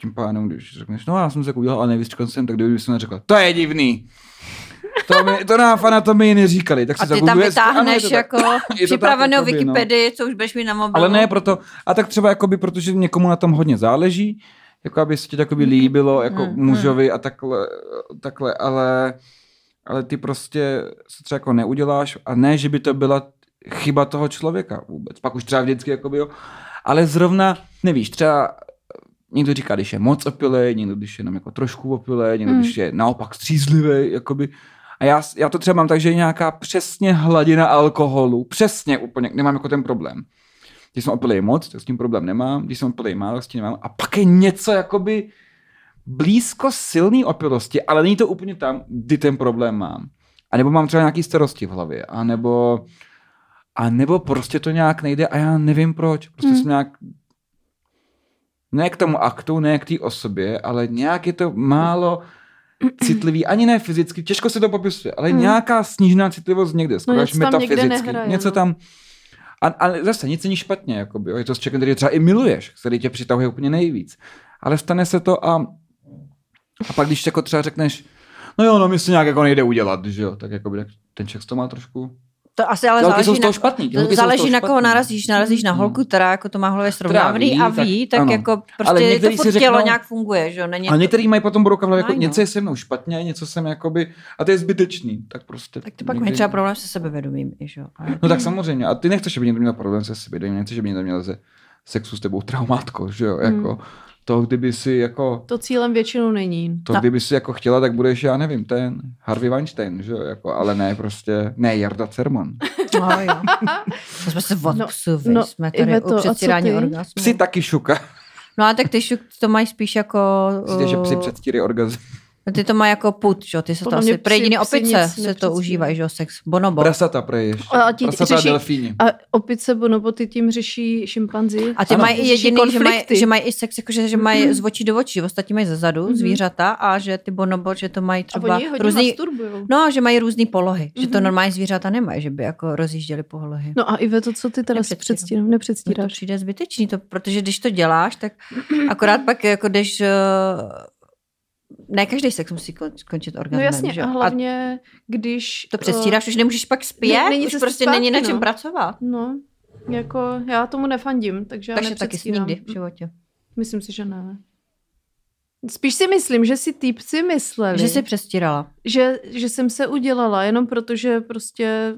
tím pádem, když řekneš, no já jsem se jako udělal, ale nevyřkal jsem, tak kdyby jsem neřekla, to je divný. To, mi, to nám v anatomii neříkali. Tak si A ty tam ano, vytáhneš jako připravenou jakoby, no. Wikipedii, co už budeš mít na mobilu. Ale ne proto, a tak třeba jakoby, protože někomu na tom hodně záleží, jako aby se ti jakoby líbilo jako Mm, mužovi a takhle, takhle ale, ale ty prostě se třeba jako neuděláš a ne, že by to byla chyba toho člověka vůbec. Pak už třeba vždycky jakoby, jo. Ale zrovna, nevíš, třeba někdo říká, když je moc opilej, někdo když je jenom jako trošku opilej, někdo Mm. když je naopak střízlivý, jakoby. A já, já to třeba mám tak, že je nějaká přesně hladina alkoholu, přesně úplně, nemám jako ten problém. Když jsem opilej moc, tak s tím problém nemám, když jsem opilej málo, s tím nemám. A pak je něco jakoby blízko silný opilosti, ale není to úplně tam, kdy ten problém mám. A nebo mám třeba nějaký starosti v hlavě, a nebo, a nebo prostě to nějak nejde a já nevím proč. Prostě Hmm. jsem nějak ne k tomu aktu, ne k té osobě, ale nějak je to málo citlivý, ani ne fyzicky, těžko se to popisuje, ale Hmm. nějaká snížená citlivost někde, skoro No, až metafyzicky. nehraje, něco no. tam, a, ale zase nic není špatně, jakoby, jo. je to s člověkem, který třeba i miluješ, který tě přitahuje úplně nejvíc. Ale stane se to a, a pak když jako třeba řekneš, no jo, no mi se nějak jako nejde udělat, že jo, tak jakoby tak ten člověk to má trošku... To asi ale holky jsou záleží z toho na, špatný, jsou záleží toho na koho špatný. narazíš. Narazíš na Mm. holku, která jako to má hlavě srovnávný a tak ví, tak, ano. jako Ale prostě to si tělo řeknou- nějak funguje, že jo? Není A to, některý mají potom budou v hlavě, jako no. něco je se mnou špatně, něco jsem jakoby, a to je zbytečný, tak prostě. tak ty pak někdy- třeba problém se sebevědomím, že No tak samozřejmě, a ty nechceš, aby někdo měl problém se sebevědomím, nechceš, aby někdo měl ze sexu s tebou traumátko, že jo, Hmm. To kdyby si jako, To cílem většinou není. to No. kdyby si jako chtěla, tak budeš, já nevím, ten Harvey Weinstein, že jo, jako, ale ne prostě, ne Jarda Cerman. No, jo. To jsme se od No, psu, no, jsme tady Iveto, u předstírání orgasmu. Psi taky šuka. No a tak ty šuk to mají spíš jako... Myslíte, že psi uh, předstírají orgazm. Ty to mají jako put, že jo? Ty se to asi... Pro psi- jediný psi opice nic se to užívají, že jo? Sex. Bonobo. Prasata preješ. A ti Prasata řeší- a delfíni. A opice bonoboty tím řeší šimpanzi. A ty Ano. mají i jediný, že mají, že mají i sex, jakože, že mají z očí do očí, ostatní mají ze zadu, Mhm. zvířata, a že ty bonobo, že to mají A třeba oni hodně různý, no, že mají různé polohy, že to Mhm. normální zvířata nemají, že by jako rozjížděli polohy. No a Ive, to co ty teda Nepředstírám. předstíráš? Mně to Nepředstíráš. přijde zbytečný, to, protože když to děláš, tak akorát pak jako jdeš, eh, ne každý sex musí kon- skončit No orgasmem, jasně, že? a hlavně, když... to přestíráš, už nemůžeš pak zpět, Ne- není už prostě není na zpátky, čem no. pracovat. uh, No, jako já tomu nefandím, takže já Takže taky nepředstírám. nikdy v životě. Myslím si, že ne. Spíš si myslím, že si týpci mysleli, Že jsi přestírala. že, že jsem se udělala jenom proto, že prostě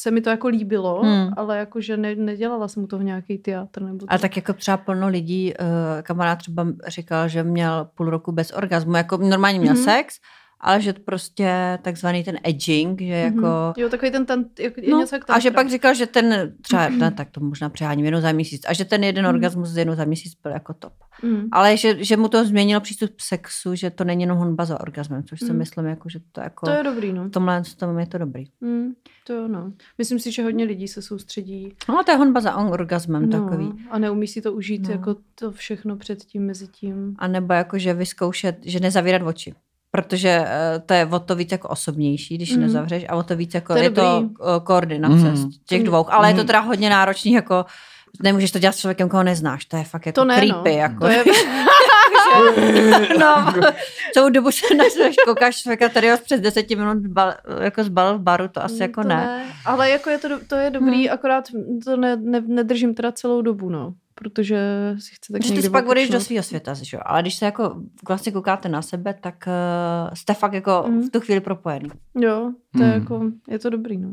se mi to jako líbilo, Hmm. ale jako, že ne, nedělala jsem u toho nějaký teatr nebo A tak jako třeba plno lidí, uh, kamarád třeba říkal, že měl půl roku bez orgazmu, jako normálně měl Mhm. sex, ale že prostě takzvaný ten edging, že jako... Mhm. Jo, takový ten, ten je No, něco jak a že pak říkal, že ten třeba, ne, tak to možná přeháním jednou za měsíc, a že ten jeden Mhm. orgasmus jednou za měsíc byl jako top. Mm. Ale že, že mu to změnilo přístup k sexu, že to není jenom honba za orgasmem, což si Mm. myslím, jako, že to jako... To je dobrý, no. v tomhle tom je to dobrý. Mm, to jo, no. Myslím si, že hodně lidí se soustředí No, to je honba za orgasmem no, takový. a neumí si to užít No. jako to všechno předtím, mezi tím. A nebo jako, že vyzkoušet, že nezavírat oči. Protože uh, to je o to víc jako osobnější, když mm. Mhm. nezavřeš, a o to víc jako To je je, to koordinace Mhm. z těch Mm. dvou. Ale je to Mhm. teda hodně náročný, jako nemůžeš to dělat s člověkem, koho neznáš. To je fakt jako To ne, creepy. no. Jako. To je, no, celou dobu se na sebe koukáš člověka, tady ho přes 10 minut bal, jako zbalil v baru, to asi Mm, jako to ne. Ale jako je to, to je dobrý, Hmm. akorát to ne, ne, nedržím teda celou dobu, no. Protože si chci tak ty někdy si pak budeš do svého světa, že jo? Ale když se jako vlastně koukáte na sebe, tak uh, jste fakt jako Mm. v tu chvíli propojený. Jo, to je Hmm. jako, je to dobrý, no.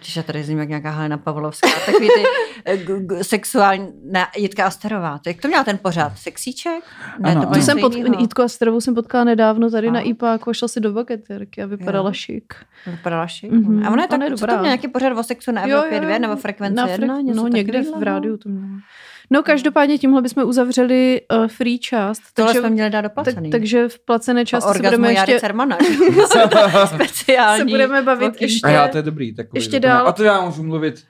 Čiž já tady zním jak nějaká Helena Pavlovská, takový ty eh, g- g- sexuální, ne, Jitka Asterová. To Jak to měla ten pořád? Sexíček? Ne, Ano, to ano. To jsem pod. Jitku Asterovou jsem potkala nedávno tady A? na IPáku a šla si do vaketérky a vypadala Jo. šik. Vypadala šik. Mhm, A ona je tak, ona je co to dobrá. měla nějaký pořád o sexu na Evropě 2 nebo frekvence na 1? Něco no někde v rádiu to mělo. No každopádně tímhle bychom uzavřeli uh, free část. Tohle takže, jsme měli dát tak, doplacený. takže v placené části se budeme ještě, Cermana. Speciální. se budeme bavit ještě- A já, to je dobrý. Takový, ještě dál. A to já můžu mluvit,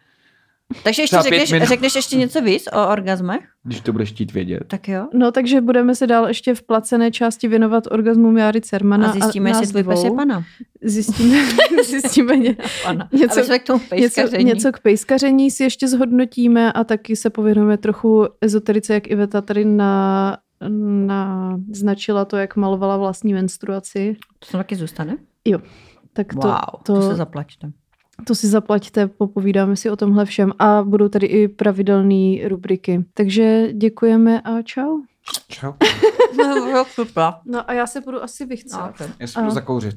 Takže ještě řekneš, minut. řekneš ještě něco víc o orgasmech? když to budeš chtít vědět. Tak jo. No, takže budeme se dál ještě v placené části věnovat orgazmům Jary Cermana. A zjistíme, jestli tvůj pes je pana. Zjistíme, zjistíme ně, pana. Něco- k tomu něco, pejskaření. něco k pejskaření si ještě zhodnotíme a taky se pověnujeme trochu ezoterice, jak Iveta tady na naznačila to, jak malovala vlastní menstruaci. To se taky zůstane? Jo. Tak to, wow, to, to, se zaplaťte. To si zaplaťte, popovídáme si o tomhle všem a budou tady i pravidelné rubriky. Takže děkujeme a čau. Čau. no, super. No a já se budu asi vychcet. No, okay. Já si budu A- zakouřit.